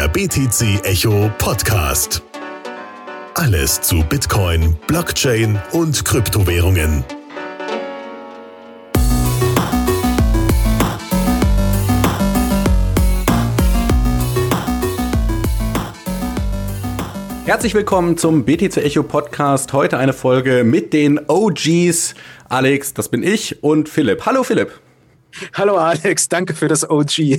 Der BTC Echo Podcast. Alles zu Bitcoin, Blockchain und Kryptowährungen. Herzlich willkommen zum BTC Echo Podcast. Heute eine Folge mit den OGs. Alex, das bin ich und Philipp. Hallo Philipp. Hallo Alex, danke für das OG.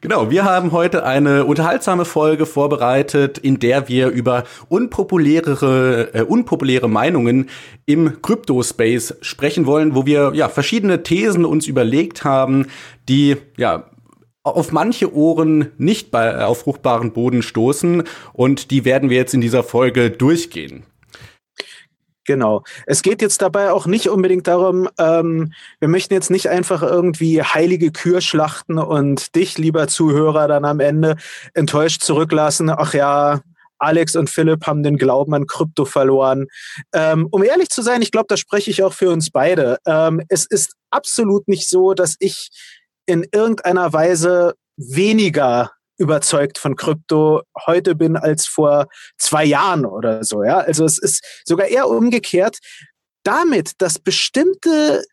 genau, wir haben heute eine unterhaltsame Folge vorbereitet, in der wir über unpopulärere, äh, unpopuläre Meinungen im Crypto-Space sprechen wollen, wo wir ja verschiedene Thesen uns überlegt haben, die ja auf manche Ohren nicht bei, auf fruchtbaren Boden stoßen und die werden wir jetzt in dieser Folge durchgehen. Genau. Es geht jetzt dabei auch nicht unbedingt darum, ähm, wir möchten jetzt nicht einfach irgendwie heilige Kühe schlachten und dich, lieber Zuhörer, dann am Ende enttäuscht zurücklassen. Ach ja, Alex und Philipp haben den Glauben an Krypto verloren. Ähm, um ehrlich zu sein, ich glaube, da spreche ich auch für uns beide. Ähm, es ist absolut nicht so, dass ich in irgendeiner Weise weniger überzeugt von Krypto heute bin als vor zwei Jahren oder so. Ja, also es ist sogar eher umgekehrt. Damit, dass bestimmte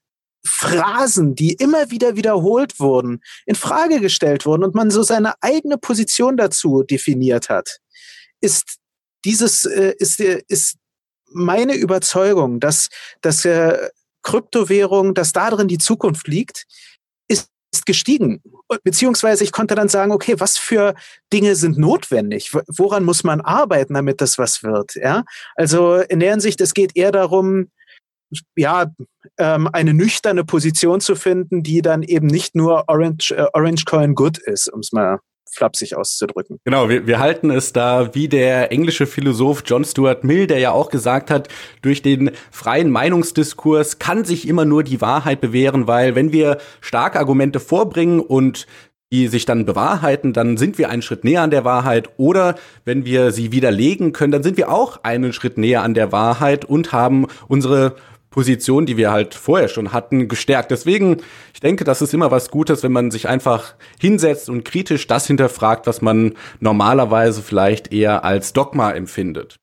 Phrasen, die immer wieder wiederholt wurden, in Frage gestellt wurden und man so seine eigene Position dazu definiert hat, ist dieses äh, ist äh, ist meine Überzeugung, dass dass äh, Kryptowährung, dass darin die Zukunft liegt, ist gestiegen. Beziehungsweise ich konnte dann sagen, okay, was für Dinge sind notwendig? Woran muss man arbeiten, damit das was wird? Ja, also in der Hinsicht, es geht eher darum, ja, ähm, eine nüchterne Position zu finden, die dann eben nicht nur Orange, äh, Orange Coin Good ist, um es mal flapsig auszudrücken. Genau, wir, wir halten es da wie der englische Philosoph John Stuart Mill, der ja auch gesagt hat, durch den freien Meinungsdiskurs kann sich immer nur die Wahrheit bewähren, weil wenn wir starke Argumente vorbringen und die sich dann bewahrheiten, dann sind wir einen Schritt näher an der Wahrheit. Oder wenn wir sie widerlegen können, dann sind wir auch einen Schritt näher an der Wahrheit und haben unsere Position, die wir halt vorher schon hatten, gestärkt. Deswegen, ich denke, das ist immer was Gutes, wenn man sich einfach hinsetzt und kritisch das hinterfragt, was man normalerweise vielleicht eher als Dogma empfindet.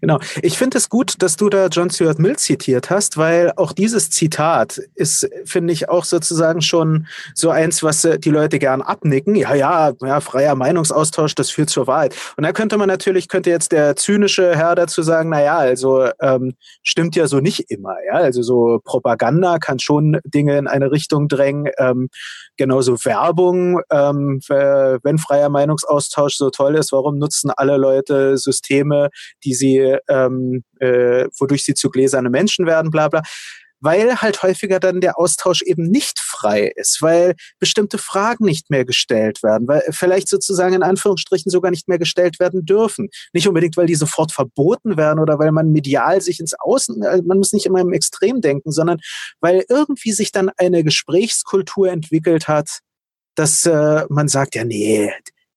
Genau. Ich finde es gut, dass du da John Stuart Mill zitiert hast, weil auch dieses Zitat ist, finde ich, auch sozusagen schon so eins, was äh, die Leute gern abnicken. Ja, ja, ja, freier Meinungsaustausch, das führt zur Wahrheit. Und da könnte man natürlich, könnte jetzt der zynische Herr dazu sagen, na ja, also ähm, stimmt ja so nicht immer. Ja, also so Propaganda kann schon Dinge in eine Richtung drängen. Ähm, genauso Werbung. Ähm, wenn freier Meinungsaustausch so toll ist, warum nutzen alle Leute Systeme, die sie ähm, äh, wodurch sie zu gläserne Menschen werden, bla bla. Weil halt häufiger dann der Austausch eben nicht frei ist, weil bestimmte Fragen nicht mehr gestellt werden, weil vielleicht sozusagen in Anführungsstrichen sogar nicht mehr gestellt werden dürfen. Nicht unbedingt, weil die sofort verboten werden oder weil man medial sich ins Außen, äh, man muss nicht immer im Extrem denken, sondern weil irgendwie sich dann eine Gesprächskultur entwickelt hat, dass äh, man sagt, ja, nee,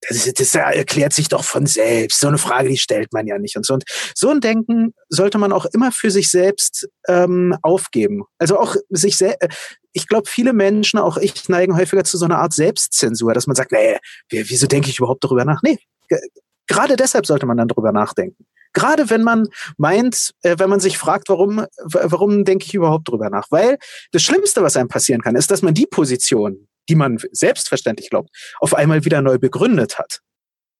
das, das erklärt sich doch von selbst. So eine Frage, die stellt man ja nicht und so. Und so ein Denken sollte man auch immer für sich selbst ähm, aufgeben. Also auch sich selbst. Ich glaube, viele Menschen, auch ich, neigen häufiger zu so einer Art Selbstzensur, dass man sagt, nee, wieso denke ich überhaupt darüber nach? Nee, gerade deshalb sollte man dann darüber nachdenken. Gerade wenn man meint, äh, wenn man sich fragt, warum, warum denke ich überhaupt darüber nach? Weil das Schlimmste, was einem passieren kann, ist, dass man die Position, die man selbstverständlich glaubt, auf einmal wieder neu begründet hat.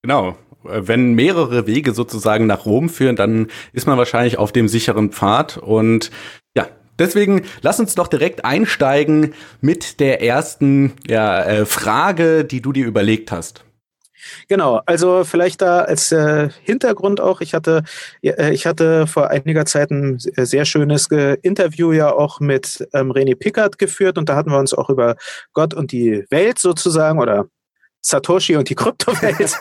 Genau. Wenn mehrere Wege sozusagen nach Rom führen, dann ist man wahrscheinlich auf dem sicheren Pfad. Und ja, deswegen lass uns doch direkt einsteigen mit der ersten ja, äh, Frage, die du dir überlegt hast. Genau, also vielleicht da als äh, Hintergrund auch, ich hatte, äh, ich hatte vor einiger Zeit ein sehr schönes äh, Interview ja auch mit ähm, René Pickard geführt und da hatten wir uns auch über Gott und die Welt sozusagen oder Satoshi und die Kryptowelt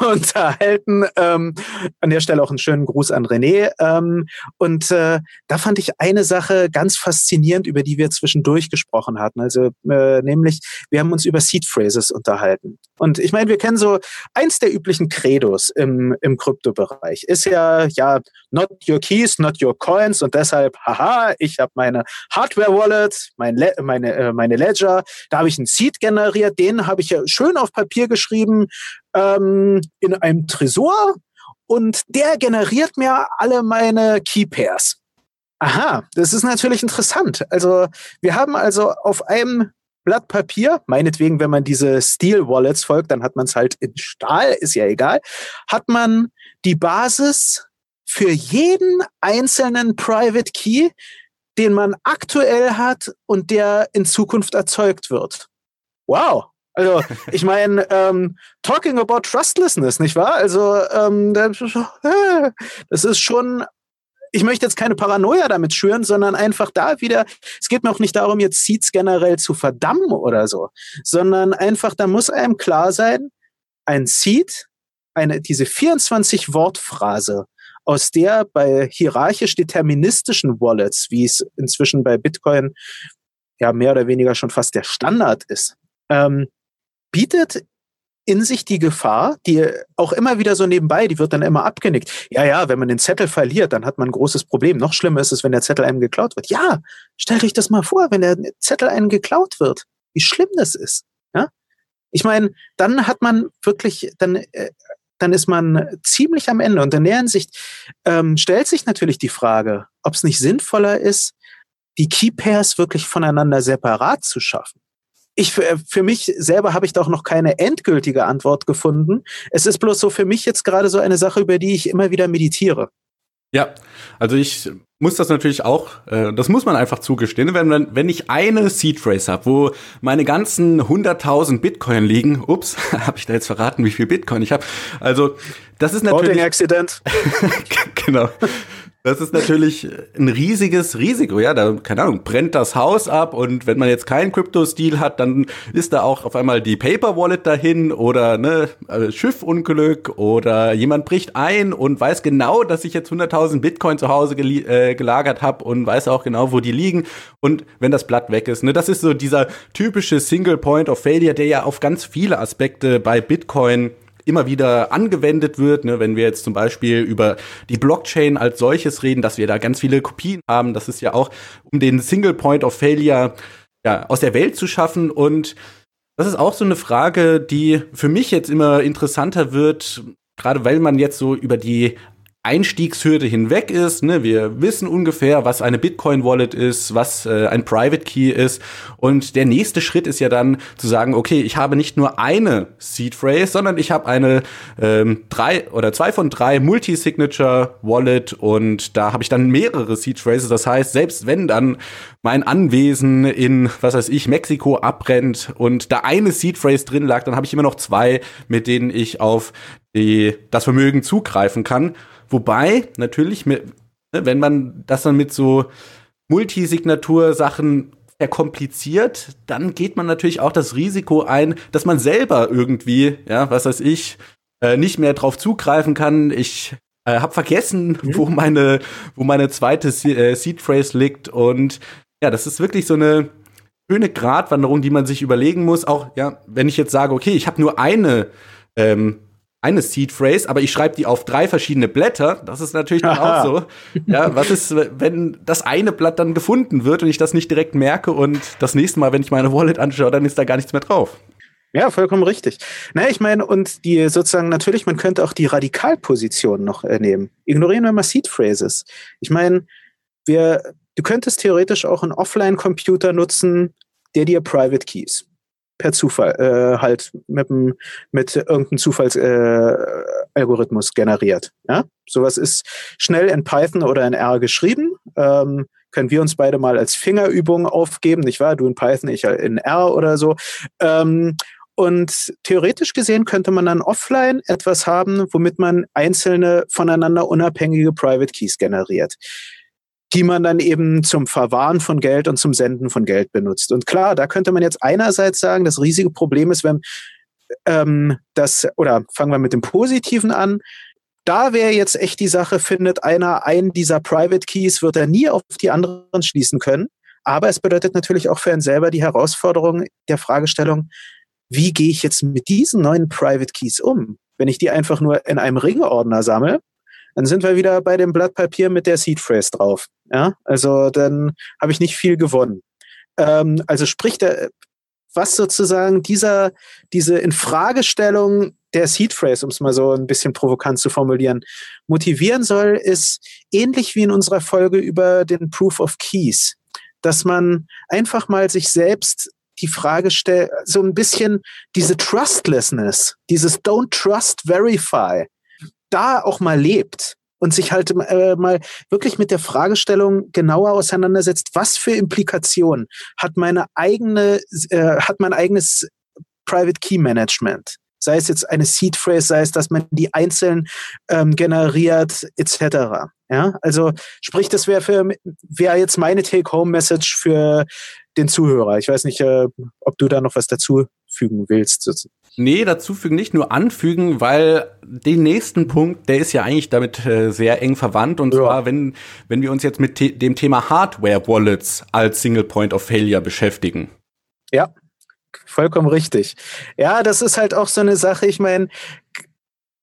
unterhalten. Ähm, an der Stelle auch einen schönen Gruß an René. Ähm, und äh, da fand ich eine Sache ganz faszinierend, über die wir zwischendurch gesprochen hatten. Also äh, nämlich, wir haben uns über Seed Phrases unterhalten. Und ich meine, wir kennen so eins der üblichen Credos im, im Kryptobereich. Ist ja, ja, not your keys, not your coins und deshalb, haha, ich habe meine Hardware-Wallet, mein Le meine, äh, meine Ledger, da habe ich einen Seed generiert, den habe ich ja schön schön auf Papier geschrieben ähm, in einem Tresor und der generiert mir alle meine Key Pairs. Aha, das ist natürlich interessant. Also wir haben also auf einem Blatt Papier, meinetwegen, wenn man diese Steel Wallets folgt, dann hat man es halt in Stahl, ist ja egal, hat man die Basis für jeden einzelnen Private Key, den man aktuell hat und der in Zukunft erzeugt wird. Wow. Also, ich meine, ähm, talking about trustlessness, nicht wahr? Also, ähm, das ist schon ich möchte jetzt keine Paranoia damit schüren, sondern einfach da wieder, es geht mir auch nicht darum, jetzt Seeds generell zu verdammen oder so, sondern einfach, da muss einem klar sein, ein Seed, eine, diese 24 Wortphrase, aus der bei hierarchisch deterministischen Wallets, wie es inzwischen bei Bitcoin ja mehr oder weniger schon fast der Standard ist, ähm, bietet in sich die Gefahr, die auch immer wieder so nebenbei, die wird dann immer abgenickt. Ja, ja, wenn man den Zettel verliert, dann hat man ein großes Problem. Noch schlimmer ist es, wenn der Zettel einem geklaut wird. Ja, stellt euch das mal vor, wenn der Zettel einem geklaut wird, wie schlimm das ist. Ja? Ich meine, dann hat man wirklich, dann äh, dann ist man ziemlich am Ende. Und in der Hinsicht ähm, stellt sich natürlich die Frage, ob es nicht sinnvoller ist, die Key Pairs wirklich voneinander separat zu schaffen. Ich für, für mich selber habe ich da auch noch keine endgültige Antwort gefunden. Es ist bloß so für mich jetzt gerade so eine Sache, über die ich immer wieder meditiere. Ja, also ich muss das natürlich auch, äh, das muss man einfach zugestehen, wenn, man, wenn ich eine Seed Phrase habe, wo meine ganzen 100.000 Bitcoin liegen, ups, habe ich da jetzt verraten, wie viel Bitcoin ich habe. Also das ist natürlich... Voting Accident. genau. Das ist natürlich ein riesiges Risiko, ja. Da, keine Ahnung, brennt das Haus ab und wenn man jetzt keinen Crypto-Stil hat, dann ist da auch auf einmal die Paper-Wallet dahin oder ne, äh, Schiffunglück oder jemand bricht ein und weiß genau, dass ich jetzt 100.000 Bitcoin zu Hause äh, gelagert habe und weiß auch genau, wo die liegen und wenn das Blatt weg ist. Ne, das ist so dieser typische Single Point of Failure, der ja auf ganz viele Aspekte bei Bitcoin immer wieder angewendet wird. Ne? Wenn wir jetzt zum Beispiel über die Blockchain als solches reden, dass wir da ganz viele Kopien haben, das ist ja auch, um den Single Point of Failure ja, aus der Welt zu schaffen. Und das ist auch so eine Frage, die für mich jetzt immer interessanter wird, gerade weil man jetzt so über die Einstiegshürde hinweg ist. Ne? Wir wissen ungefähr, was eine Bitcoin-Wallet ist, was äh, ein Private Key ist. Und der nächste Schritt ist ja dann zu sagen, okay, ich habe nicht nur eine Seed Phrase, sondern ich habe eine ähm, drei oder zwei von drei Multi-Signature Wallet und da habe ich dann mehrere Seed Phrases. Das heißt, selbst wenn dann mein Anwesen in, was weiß ich, Mexiko abbrennt und da eine Seed Phrase drin lag, dann habe ich immer noch zwei, mit denen ich auf die, das Vermögen zugreifen kann. Wobei, natürlich, ne, wenn man das dann mit so Multisignatur-Sachen verkompliziert, dann geht man natürlich auch das Risiko ein, dass man selber irgendwie, ja, was weiß ich, äh, nicht mehr drauf zugreifen kann. Ich äh, habe vergessen, mhm. wo meine, wo meine zweite äh, Seed Phrase liegt und ja, das ist wirklich so eine schöne Gratwanderung, die man sich überlegen muss. Auch ja, wenn ich jetzt sage, okay, ich habe nur eine ähm, eine Seed Phrase, aber ich schreibe die auf drei verschiedene Blätter. Das ist natürlich dann auch so. Ja, was ist, wenn das eine Blatt dann gefunden wird und ich das nicht direkt merke und das nächste Mal, wenn ich meine Wallet anschaue, dann ist da gar nichts mehr drauf. Ja, vollkommen richtig. Na, ich meine, und die sozusagen natürlich, man könnte auch die Radikalposition noch äh, nehmen. Ignorieren wir mal Seed Phrases. Ich meine, wir, du könntest theoretisch auch einen Offline-Computer nutzen, der dir Private Keys per Zufall äh, halt mit, mit irgendeinem Zufallsalgorithmus äh, generiert. Ja? Sowas ist schnell in Python oder in R geschrieben. Ähm, können wir uns beide mal als Fingerübung aufgeben, nicht wahr? Du in Python, ich in R oder so. Ähm, und theoretisch gesehen könnte man dann offline etwas haben, womit man einzelne voneinander unabhängige Private Keys generiert die man dann eben zum Verwahren von Geld und zum Senden von Geld benutzt. Und klar, da könnte man jetzt einerseits sagen, das riesige Problem ist, wenn ähm, das, oder fangen wir mit dem Positiven an, da wäre jetzt echt die Sache, findet einer einen dieser Private Keys, wird er nie auf die anderen schließen können. Aber es bedeutet natürlich auch für einen selber die Herausforderung der Fragestellung, wie gehe ich jetzt mit diesen neuen Private Keys um? Wenn ich die einfach nur in einem Ringordner sammle, dann sind wir wieder bei dem Blatt Papier mit der Seed Phrase drauf. Ja, also dann habe ich nicht viel gewonnen. Ähm, also sprich, der, was sozusagen dieser, diese Infragestellung der Seed Phrase, um es mal so ein bisschen provokant zu formulieren, motivieren soll, ist ähnlich wie in unserer Folge über den Proof of Keys, dass man einfach mal sich selbst die Frage stellt, so ein bisschen diese Trustlessness, dieses Don't Trust Verify, da auch mal lebt und sich halt äh, mal wirklich mit der Fragestellung genauer auseinandersetzt, was für Implikationen hat meine eigene, äh, hat mein eigenes Private Key Management? Sei es jetzt eine Seed Phrase, sei es, dass man die einzeln ähm, generiert, etc. Ja, also sprich, das wäre für wäre jetzt meine Take-Home-Message für den Zuhörer. Ich weiß nicht, äh, ob du da noch was dazu fügen willst. Nee, dazufügen nicht, nur anfügen, weil den nächsten Punkt, der ist ja eigentlich damit äh, sehr eng verwandt. Und ja. zwar, wenn, wenn wir uns jetzt mit te dem Thema Hardware-Wallets als Single Point of Failure beschäftigen. Ja, vollkommen richtig. Ja, das ist halt auch so eine Sache. Ich meine,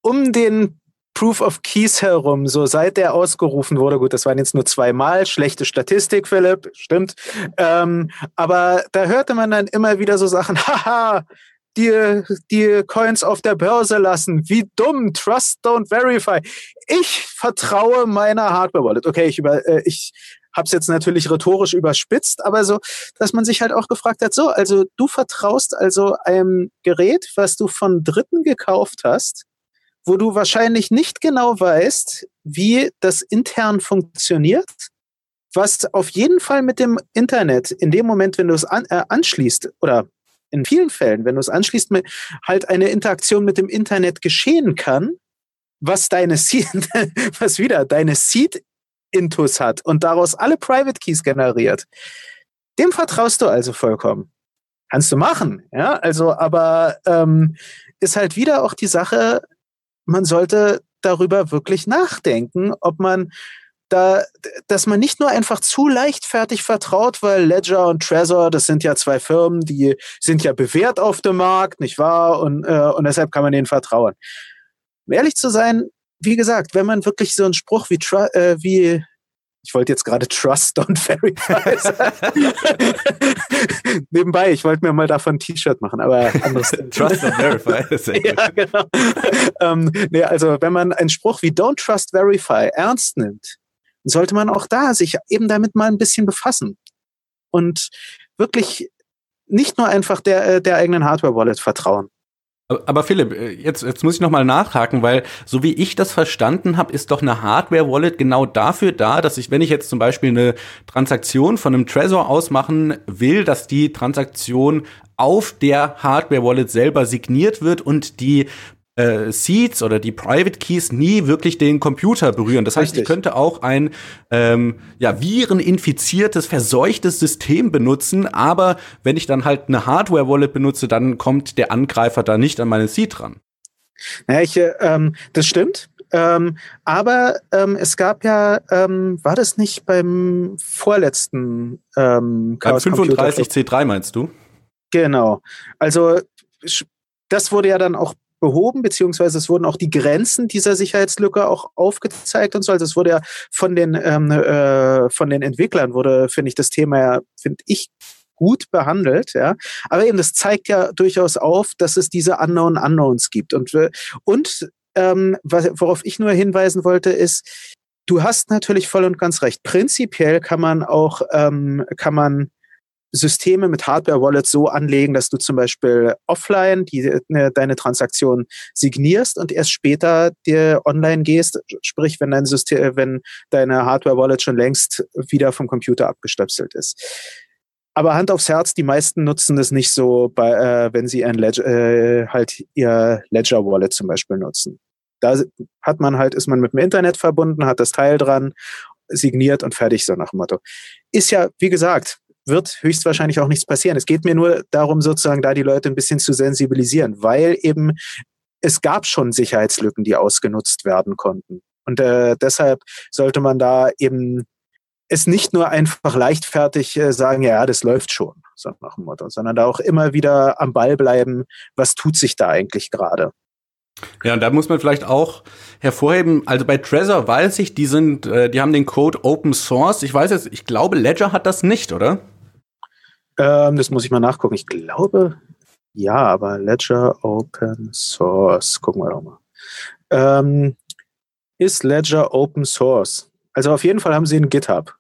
um den Proof of Keys herum, so seit der ausgerufen wurde, gut, das waren jetzt nur zweimal, schlechte Statistik, Philipp, stimmt. Ähm, aber da hörte man dann immer wieder so Sachen, haha, die, die Coins auf der Börse lassen, wie dumm, trust, don't verify. Ich vertraue meiner Hardware-Wallet. Okay, ich, über, äh, ich habe es jetzt natürlich rhetorisch überspitzt, aber so, dass man sich halt auch gefragt hat, so, also du vertraust also einem Gerät, was du von Dritten gekauft hast, wo du wahrscheinlich nicht genau weißt, wie das intern funktioniert, was auf jeden Fall mit dem Internet in dem Moment, wenn du es an, äh, anschließt oder in vielen Fällen, wenn du es anschließt, halt eine Interaktion mit dem Internet geschehen kann, was deine Seed, was wieder deine Seed Intus hat und daraus alle Private Keys generiert. Dem vertraust du also vollkommen. Kannst du machen, ja, also, aber ähm, ist halt wieder auch die Sache, man sollte darüber wirklich nachdenken, ob man da, dass man nicht nur einfach zu leichtfertig vertraut, weil Ledger und Trezor, das sind ja zwei Firmen, die sind ja bewährt auf dem Markt, nicht wahr? Und, äh, und deshalb kann man denen vertrauen. Um ehrlich zu sein, wie gesagt, wenn man wirklich so einen Spruch wie, äh, wie ich wollte jetzt gerade Trust Don't Verify sagen. Nebenbei, ich wollte mir mal davon ein T-Shirt machen, aber anderes. Trust Don't Verify. ja, genau. ähm, nee, also wenn man einen Spruch wie Don't Trust Verify ernst nimmt, sollte man auch da sich eben damit mal ein bisschen befassen und wirklich nicht nur einfach der, äh, der eigenen Hardware-Wallet vertrauen. Aber Philipp, äh, jetzt, jetzt muss ich noch mal nachhaken, weil so wie ich das verstanden habe, ist doch eine Hardware-Wallet genau dafür da, dass ich, wenn ich jetzt zum Beispiel eine Transaktion von einem Trezor ausmachen will, dass die Transaktion auf der Hardware-Wallet selber signiert wird und die äh, Seeds oder die Private Keys nie wirklich den Computer berühren. Das heißt, Richtig. ich könnte auch ein ähm, ja, vireninfiziertes, verseuchtes System benutzen, aber wenn ich dann halt eine Hardware-Wallet benutze, dann kommt der Angreifer da nicht an meine Seed ran. Naja, ich, ähm, das stimmt. Ähm, aber ähm, es gab ja, ähm, war das nicht beim vorletzten ähm, Chaos Beim 35C3 meinst du? Genau. Also das wurde ja dann auch behoben, beziehungsweise es wurden auch die Grenzen dieser Sicherheitslücke auch aufgezeigt und so. Also es wurde ja von den, ähm, äh, von den Entwicklern wurde, finde ich, das Thema ja, finde ich, gut behandelt, ja. Aber eben, das zeigt ja durchaus auf, dass es diese Unknown Unknowns gibt. Und, äh, und ähm, worauf ich nur hinweisen wollte, ist, du hast natürlich voll und ganz recht. Prinzipiell kann man auch, ähm, kann man Systeme mit Hardware-Wallets so anlegen, dass du zum Beispiel offline die, ne, deine Transaktion signierst und erst später dir online gehst, sprich, wenn dein System, wenn deine Hardware-Wallet schon längst wieder vom Computer abgestöpselt ist. Aber Hand aufs Herz, die meisten nutzen das nicht so, bei, äh, wenn sie ein Ledger, äh, halt ihr Ledger-Wallet zum Beispiel nutzen. Da hat man halt, ist man mit dem Internet verbunden, hat das Teil dran, signiert und fertig, so nach dem Motto. Ist ja, wie gesagt, wird höchstwahrscheinlich auch nichts passieren. Es geht mir nur darum, sozusagen da die Leute ein bisschen zu sensibilisieren, weil eben es gab schon Sicherheitslücken, die ausgenutzt werden konnten. Und äh, deshalb sollte man da eben es nicht nur einfach leichtfertig äh, sagen, ja, das läuft schon, so nach dem Motto, sondern da auch immer wieder am Ball bleiben, was tut sich da eigentlich gerade. Ja, und da muss man vielleicht auch hervorheben, also bei Trezor weiß ich, die sind, äh, die haben den Code Open Source. Ich weiß jetzt, ich glaube, Ledger hat das nicht, oder? Ähm, das muss ich mal nachgucken. Ich glaube, ja, aber Ledger Open Source. Gucken wir doch mal. Ähm, ist Ledger Open Source? Also auf jeden Fall haben sie ein GitHub.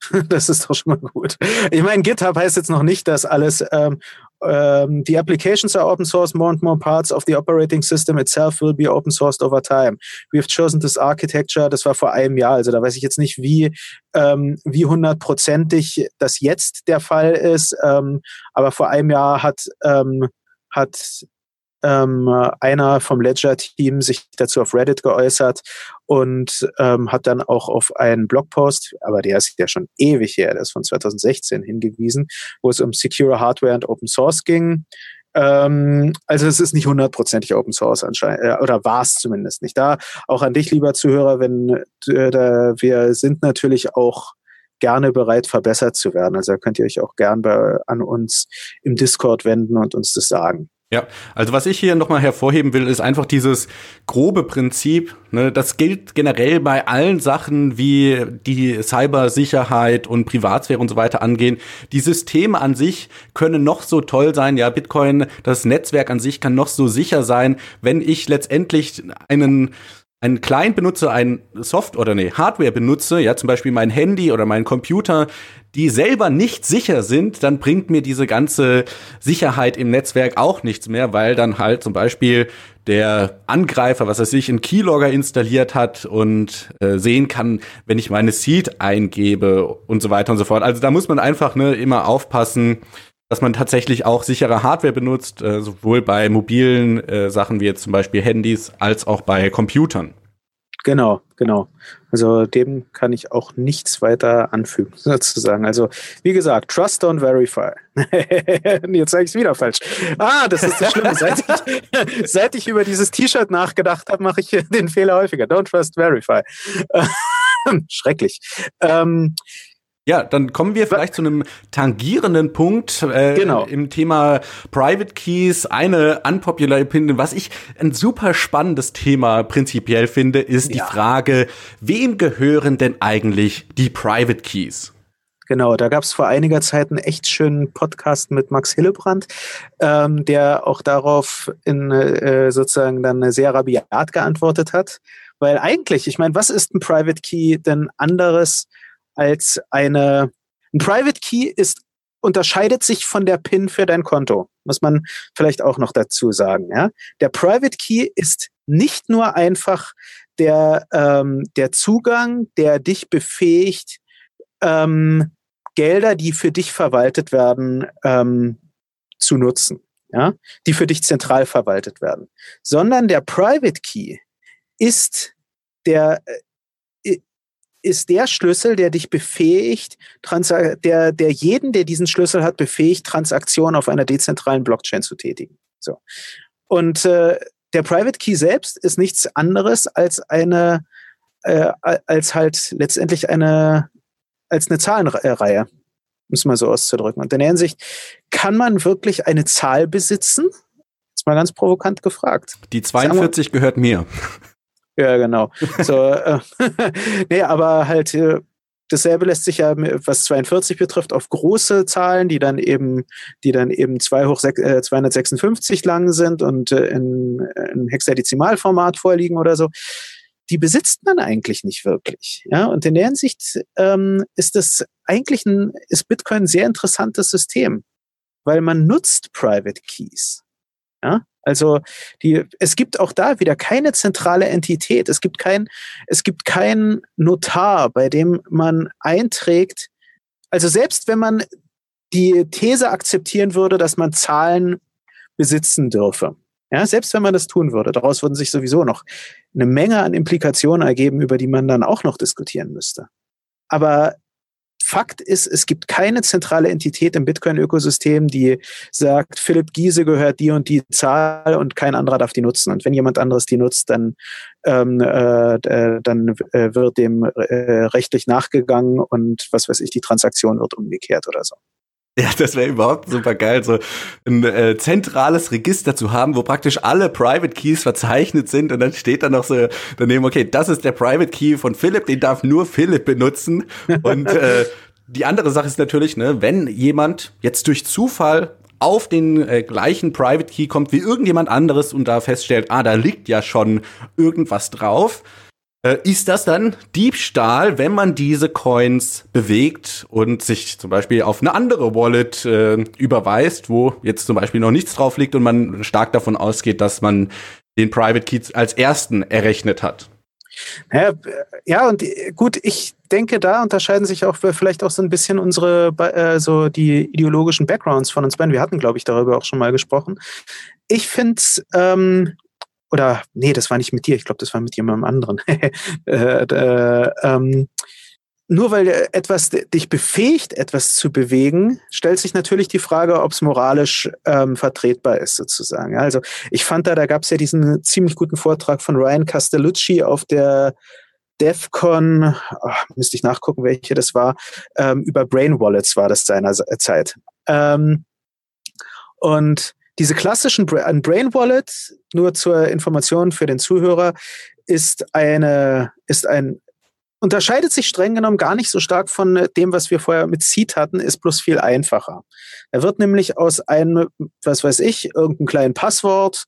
Das ist doch schon mal gut. Ich meine, GitHub heißt jetzt noch nicht, dass alles ähm, ähm, the applications are open source. More and more parts of the operating system itself will be open sourced over time. We have chosen this architecture. Das war vor einem Jahr. Also da weiß ich jetzt nicht, wie ähm, wie hundertprozentig das jetzt der Fall ist. Ähm, aber vor einem Jahr hat ähm, hat ähm, einer vom Ledger-Team sich dazu auf Reddit geäußert und ähm, hat dann auch auf einen Blogpost, aber der ist ja schon ewig her, der ist von 2016 hingewiesen, wo es um Secure Hardware und Open Source ging. Ähm, also es ist nicht hundertprozentig Open Source anscheinend, äh, oder war es zumindest nicht. Da auch an dich, lieber Zuhörer, wenn äh, da, wir sind natürlich auch gerne bereit, verbessert zu werden. Also da könnt ihr euch auch gern bei, an uns im Discord wenden und uns das sagen. Ja, also was ich hier nochmal hervorheben will, ist einfach dieses grobe Prinzip. Ne, das gilt generell bei allen Sachen, wie die Cybersicherheit und Privatsphäre und so weiter angehen. Die Systeme an sich können noch so toll sein. Ja, Bitcoin, das Netzwerk an sich kann noch so sicher sein, wenn ich letztendlich einen einen Client benutze, ein Soft oder nee, Hardware benutze, ja, zum Beispiel mein Handy oder mein Computer, die selber nicht sicher sind, dann bringt mir diese ganze Sicherheit im Netzwerk auch nichts mehr, weil dann halt zum Beispiel der Angreifer, was er sich in Keylogger installiert hat und äh, sehen kann, wenn ich meine Seed eingebe und so weiter und so fort. Also da muss man einfach ne, immer aufpassen, dass man tatsächlich auch sichere Hardware benutzt, äh, sowohl bei mobilen äh, Sachen wie jetzt zum Beispiel Handys als auch bei Computern. Genau, genau. Also dem kann ich auch nichts weiter anfügen, sozusagen. Also wie gesagt, Trust don't Verify. Jetzt sage ich es wieder falsch. Ah, das ist das Schlimme. seit, ich, seit ich über dieses T-Shirt nachgedacht habe, mache ich den Fehler häufiger. Don't Trust Verify. Schrecklich. Ähm, ja, dann kommen wir vielleicht zu einem tangierenden Punkt äh, genau. im Thema Private Keys. Eine unpopular Opinion, was ich ein super spannendes Thema prinzipiell finde, ist ja. die Frage, wem gehören denn eigentlich die Private Keys? Genau, da gab es vor einiger Zeit einen echt schönen Podcast mit Max Hillebrand, ähm, der auch darauf in äh, sozusagen dann sehr rabiat geantwortet hat. Weil eigentlich, ich meine, was ist ein Private Key denn anderes als eine, ein Private Key ist, unterscheidet sich von der PIN für dein Konto. Muss man vielleicht auch noch dazu sagen. Ja? Der Private Key ist nicht nur einfach der, ähm, der Zugang, der dich befähigt, ähm, Gelder, die für dich verwaltet werden, ähm, zu nutzen, ja, die für dich zentral verwaltet werden, sondern der Private Key ist der äh, ist der Schlüssel, der dich befähigt, der, der jeden, der diesen Schlüssel hat, befähigt, Transaktionen auf einer dezentralen Blockchain zu tätigen. So. Und äh, der Private Key selbst ist nichts anderes als eine, äh, als halt letztendlich eine, als eine Zahlenreihe, um es mal so auszudrücken. Und in der Hinsicht kann man wirklich eine Zahl besitzen? Ist mal ganz provokant gefragt. Die 42 gehört mir. Ja, genau. So, äh, nee, aber halt äh, dasselbe lässt sich ja, was 42 betrifft, auf große Zahlen, die dann eben, die dann eben 2 hoch 6, äh, 256 lang sind und äh, in, in Hexadezimalformat vorliegen oder so. Die besitzt man eigentlich nicht wirklich. Ja, und in der Hinsicht ähm, ist das eigentlich ein, ist Bitcoin ein sehr interessantes System, weil man nutzt Private Keys. Ja, also die, es gibt auch da wieder keine zentrale Entität. Es gibt kein, es gibt kein Notar, bei dem man einträgt. Also selbst wenn man die These akzeptieren würde, dass man Zahlen besitzen dürfe, ja, selbst wenn man das tun würde, daraus würden sich sowieso noch eine Menge an Implikationen ergeben, über die man dann auch noch diskutieren müsste. Aber Fakt ist, es gibt keine zentrale Entität im Bitcoin-Ökosystem, die sagt, Philipp Giese gehört die und die Zahl und kein anderer darf die nutzen. Und wenn jemand anderes die nutzt, dann, ähm, äh, äh dann äh, wird dem äh, rechtlich nachgegangen und was weiß ich, die Transaktion wird umgekehrt oder so. Ja, das wäre überhaupt super geil, so ein äh, zentrales Register zu haben, wo praktisch alle Private Keys verzeichnet sind und dann steht da noch so daneben, okay, das ist der Private Key von Philipp, den darf nur Philipp benutzen. Und äh, die andere Sache ist natürlich, ne, wenn jemand jetzt durch Zufall auf den äh, gleichen Private Key kommt wie irgendjemand anderes und da feststellt, ah, da liegt ja schon irgendwas drauf, ist das dann Diebstahl, wenn man diese Coins bewegt und sich zum Beispiel auf eine andere Wallet äh, überweist, wo jetzt zum Beispiel noch nichts drauf liegt und man stark davon ausgeht, dass man den Private Key als ersten errechnet hat? Ja, ja, und äh, gut, ich denke, da unterscheiden sich auch vielleicht auch so ein bisschen unsere, äh, die ideologischen Backgrounds von uns beiden. Wir hatten, glaube ich, darüber auch schon mal gesprochen. Ich finde ähm, oder nee, das war nicht mit dir, ich glaube, das war mit jemandem anderen. äh, äh, ähm, nur weil etwas dich befähigt, etwas zu bewegen, stellt sich natürlich die Frage, ob es moralisch ähm, vertretbar ist, sozusagen. Also ich fand da, da gab es ja diesen ziemlich guten Vortrag von Ryan Castellucci auf der DEFCON, oh, müsste ich nachgucken, welche das war, ähm, über Brain Wallets war das seiner Zeit. Ähm, und diese klassischen ein Brain Wallet, nur zur Information für den Zuhörer, ist eine, ist ein, unterscheidet sich streng genommen gar nicht so stark von dem, was wir vorher mit Seed hatten, ist bloß viel einfacher. Er wird nämlich aus einem, was weiß ich, irgendeinem kleinen Passwort,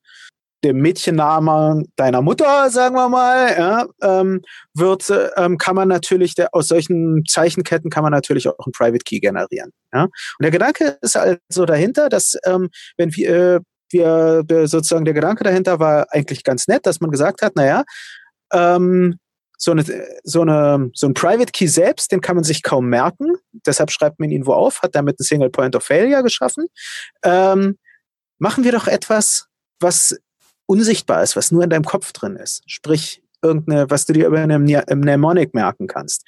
dem Mädchenname deiner Mutter, sagen wir mal, ja, ähm, wird, ähm, kann man natürlich, der, aus solchen Zeichenketten kann man natürlich auch einen Private Key generieren. Ja? Und der Gedanke ist also dahinter, dass ähm, wenn wir, äh, wir sozusagen der Gedanke dahinter war eigentlich ganz nett, dass man gesagt hat, naja, ähm, so, eine, so, eine, so ein Private Key selbst, den kann man sich kaum merken. Deshalb schreibt man ihn wo auf, hat damit ein Single Point of Failure geschaffen. Ähm, machen wir doch etwas, was unsichtbar ist, was nur in deinem Kopf drin ist. Sprich, irgendeine, was du dir über eine Mnemonic merken kannst.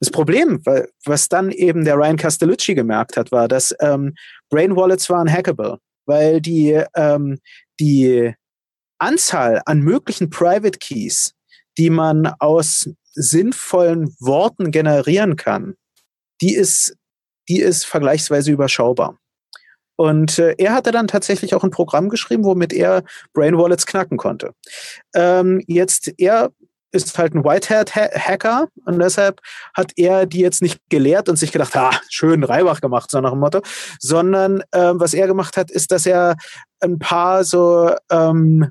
Das Problem, was dann eben der Ryan Castellucci gemerkt hat, war, dass ähm, Brain Wallets waren hackable, weil die, ähm, die Anzahl an möglichen Private Keys, die man aus sinnvollen Worten generieren kann, die ist, die ist vergleichsweise überschaubar. Und äh, er hatte dann tatsächlich auch ein Programm geschrieben, womit er Brain Wallets knacken konnte. Ähm, jetzt, er ist halt ein Whitehead-Hacker und deshalb hat er die jetzt nicht gelehrt und sich gedacht, ah, schön Reibach gemacht, so nach dem Motto, sondern ähm, was er gemacht hat, ist, dass er ein paar so ähm,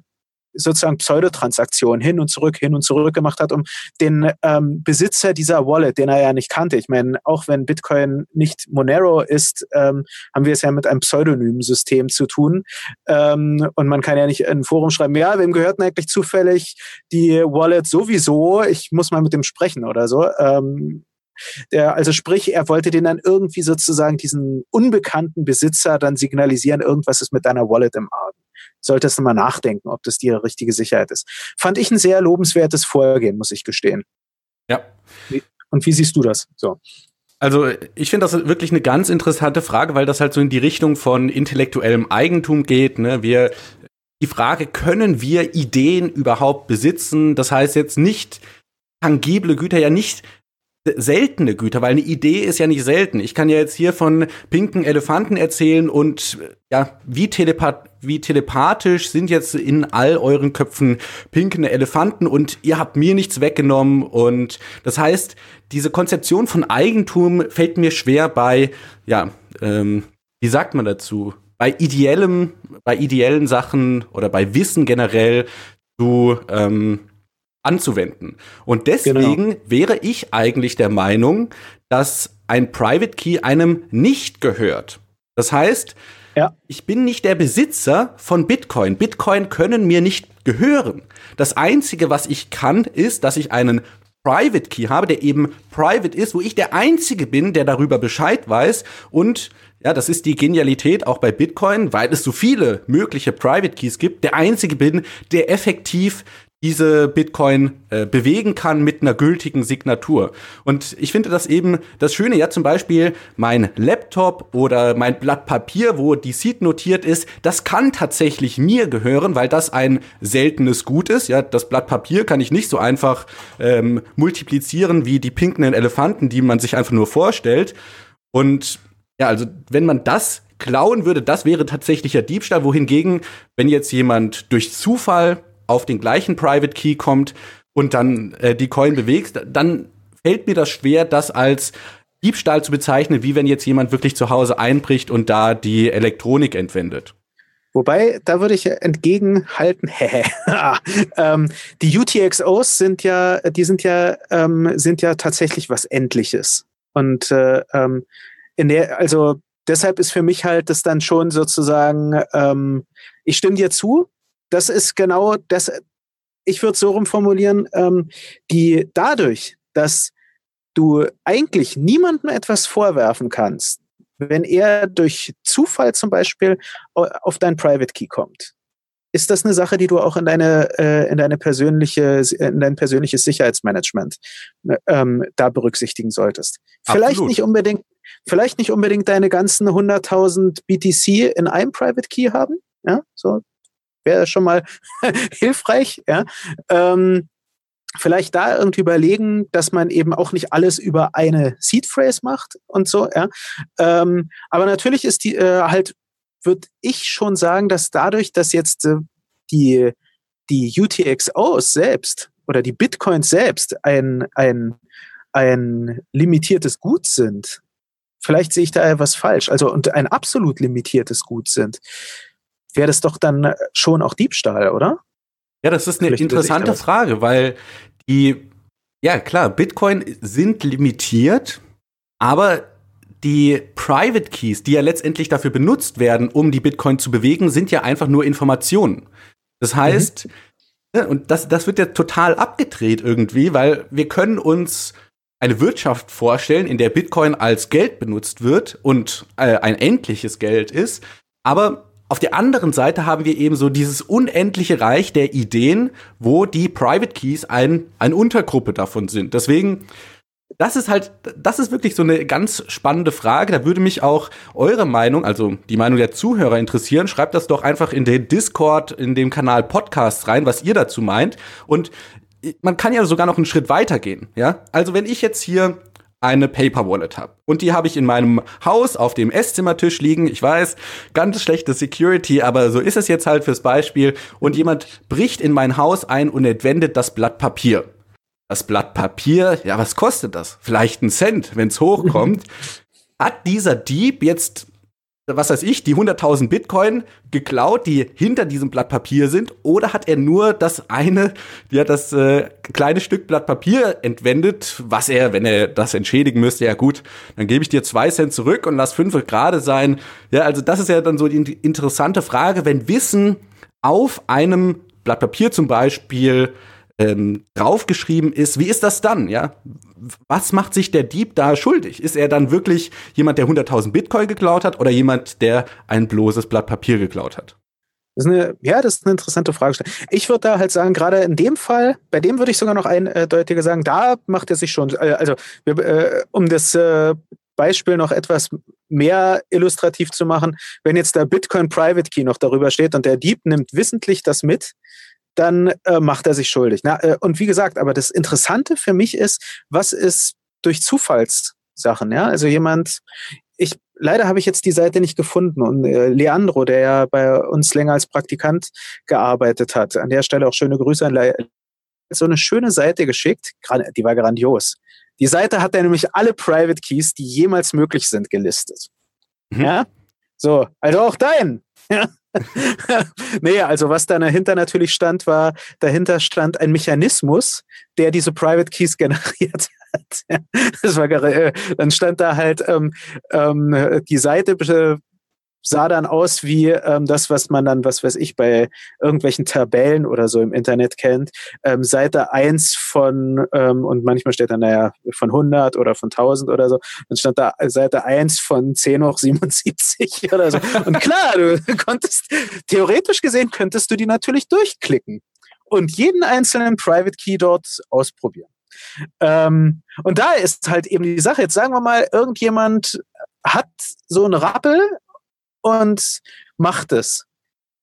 sozusagen Pseudotransaktionen hin und zurück, hin und zurück gemacht hat, um den ähm, Besitzer dieser Wallet, den er ja nicht kannte. Ich meine, auch wenn Bitcoin nicht Monero ist, ähm, haben wir es ja mit einem pseudonymen System zu tun. Ähm, und man kann ja nicht in ein Forum schreiben, ja, wem gehört denn eigentlich zufällig die Wallet sowieso? Ich muss mal mit dem sprechen oder so. Ähm, der, also sprich, er wollte den dann irgendwie sozusagen diesen unbekannten Besitzer dann signalisieren, irgendwas ist mit deiner Wallet im Argen solltest du mal nachdenken, ob das die richtige Sicherheit ist. Fand ich ein sehr lobenswertes Vorgehen, muss ich gestehen. Ja. Und wie siehst du das? So. Also ich finde das wirklich eine ganz interessante Frage, weil das halt so in die Richtung von intellektuellem Eigentum geht. Ne? Wir die Frage, können wir Ideen überhaupt besitzen? Das heißt jetzt nicht tangible Güter, ja nicht seltene Güter, weil eine Idee ist ja nicht selten. Ich kann ja jetzt hier von pinken Elefanten erzählen und ja, wie, telepath wie telepathisch sind jetzt in all euren Köpfen pinkende Elefanten und ihr habt mir nichts weggenommen und das heißt, diese Konzeption von Eigentum fällt mir schwer bei, ja, ähm, wie sagt man dazu? Bei ideellem, bei ideellen Sachen oder bei Wissen generell zu ähm, anzuwenden. Und deswegen genau. wäre ich eigentlich der Meinung, dass ein Private Key einem nicht gehört. Das heißt, ja. ich bin nicht der Besitzer von Bitcoin. Bitcoin können mir nicht gehören. Das Einzige, was ich kann, ist, dass ich einen Private Key habe, der eben private ist, wo ich der Einzige bin, der darüber Bescheid weiß und ja, das ist die Genialität auch bei Bitcoin, weil es so viele mögliche Private Keys gibt. Der einzige bin, der effektiv diese Bitcoin äh, bewegen kann mit einer gültigen Signatur. Und ich finde das eben das Schöne, ja zum Beispiel mein Laptop oder mein Blatt Papier, wo die Seed notiert ist, das kann tatsächlich mir gehören, weil das ein seltenes Gut ist. Ja, das Blatt Papier kann ich nicht so einfach ähm, multiplizieren wie die pinkenden Elefanten, die man sich einfach nur vorstellt. Und ja, also wenn man das klauen würde, das wäre tatsächlicher Diebstahl. Wohingegen, wenn jetzt jemand durch Zufall auf den gleichen Private Key kommt und dann äh, die Coin bewegst, dann fällt mir das schwer, das als Diebstahl zu bezeichnen, wie wenn jetzt jemand wirklich zu Hause einbricht und da die Elektronik entwendet. Wobei, da würde ich entgegenhalten, ähm, die UTXOs sind ja, die sind ja, ähm, sind ja tatsächlich was Endliches. Und äh, ähm, in der, also deshalb ist für mich halt das dann schon sozusagen, ähm, ich stimme dir zu, das ist genau das, ich würde so rumformulieren, ähm, die dadurch, dass du eigentlich niemandem etwas vorwerfen kannst, wenn er durch Zufall zum Beispiel auf dein Private Key kommt. Ist das eine Sache, die du auch in deine, äh, in deine persönliche, in dein persönliches Sicherheitsmanagement ähm, da berücksichtigen solltest? Vielleicht Absolut. nicht unbedingt, vielleicht nicht unbedingt deine ganzen 100.000 BTC in einem Private Key haben. Ja, so wäre schon mal hilfreich. Ja, ähm, vielleicht da irgendwie überlegen, dass man eben auch nicht alles über eine Seed Phrase macht und so. Ja. Ähm, aber natürlich ist die äh, halt, würde ich schon sagen, dass dadurch, dass jetzt äh, die, die UTXOs selbst oder die Bitcoins selbst ein, ein, ein limitiertes Gut sind, vielleicht sehe ich da etwas falsch, also und ein absolut limitiertes Gut sind, wäre das doch dann schon auch Diebstahl, oder? Ja, das ist eine Vielleicht interessante Frage, weil die, ja klar, Bitcoin sind limitiert, aber die Private Keys, die ja letztendlich dafür benutzt werden, um die Bitcoin zu bewegen, sind ja einfach nur Informationen. Das heißt, mhm. und das, das wird ja total abgedreht irgendwie, weil wir können uns eine Wirtschaft vorstellen, in der Bitcoin als Geld benutzt wird und äh, ein endliches Geld ist, aber auf der anderen Seite haben wir eben so dieses unendliche Reich der Ideen, wo die Private Keys ein, eine Untergruppe davon sind. Deswegen, das ist halt, das ist wirklich so eine ganz spannende Frage. Da würde mich auch eure Meinung, also die Meinung der Zuhörer interessieren. Schreibt das doch einfach in den Discord, in dem Kanal Podcasts rein, was ihr dazu meint. Und man kann ja sogar noch einen Schritt weiter gehen, ja? Also wenn ich jetzt hier eine Paper Wallet habe. Und die habe ich in meinem Haus auf dem Esszimmertisch liegen. Ich weiß, ganz schlechte Security, aber so ist es jetzt halt fürs Beispiel. Und jemand bricht in mein Haus ein und entwendet das Blatt Papier. Das Blatt Papier, ja, was kostet das? Vielleicht ein Cent, wenn es hochkommt. Hat dieser Dieb jetzt was weiß ich, die 100.000 Bitcoin geklaut, die hinter diesem Blatt Papier sind? Oder hat er nur das eine, ja, das äh, kleine Stück Blatt Papier entwendet, was er, wenn er das entschädigen müsste, ja gut, dann gebe ich dir zwei Cent zurück und lass fünf gerade sein. Ja, also das ist ja dann so die interessante Frage, wenn Wissen auf einem Blatt Papier zum Beispiel ähm, draufgeschrieben ist, wie ist das dann? Ja, was macht sich der Dieb da schuldig? Ist er dann wirklich jemand, der 100.000 Bitcoin geklaut hat oder jemand, der ein bloßes Blatt Papier geklaut hat? Das ist eine, ja, das ist eine interessante Frage. Ich würde da halt sagen, gerade in dem Fall, bei dem würde ich sogar noch eindeutiger sagen, da macht er sich schon, äh, also äh, um das äh, Beispiel noch etwas mehr illustrativ zu machen, wenn jetzt der Bitcoin Private Key noch darüber steht und der Dieb nimmt wissentlich das mit, dann äh, macht er sich schuldig. Na, äh, und wie gesagt, aber das Interessante für mich ist, was ist durch Zufallssachen, ja? Also jemand, ich leider habe ich jetzt die Seite nicht gefunden und äh, Leandro, der ja bei uns länger als Praktikant gearbeitet hat, an der Stelle auch schöne Grüße an Le so eine schöne Seite geschickt, die war grandios. Die Seite hat er nämlich alle Private Keys, die jemals möglich sind, gelistet. Mhm. Ja? So, also auch dein. Ja? nee, also was da dahinter natürlich stand, war, dahinter stand ein Mechanismus, der diese Private Keys generiert hat. das war, äh, dann stand da halt ähm, ähm, die Seite sah dann aus wie ähm, das, was man dann, was weiß ich, bei irgendwelchen Tabellen oder so im Internet kennt. Ähm, Seite 1 von, ähm, und manchmal steht dann, naja, von 100 oder von 1000 oder so. Dann stand da Seite 1 von 10 hoch 77 oder so. Und klar, du konntest, theoretisch gesehen könntest du die natürlich durchklicken und jeden einzelnen Private Key dort ausprobieren. Ähm, und da ist halt eben die Sache. Jetzt sagen wir mal, irgendjemand hat so einen Rappel und macht es.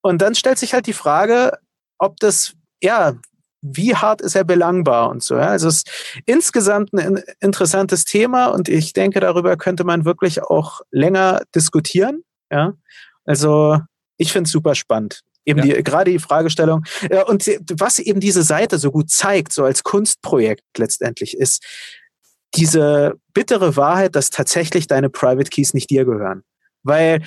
Und dann stellt sich halt die Frage, ob das, ja, wie hart ist er belangbar und so. Ja? Also es ist insgesamt ein interessantes Thema und ich denke, darüber könnte man wirklich auch länger diskutieren. Ja? Also ich finde es super spannend. Eben ja. die, gerade die Fragestellung. Und was eben diese Seite so gut zeigt, so als Kunstprojekt letztendlich ist, diese bittere Wahrheit, dass tatsächlich deine Private Keys nicht dir gehören. Weil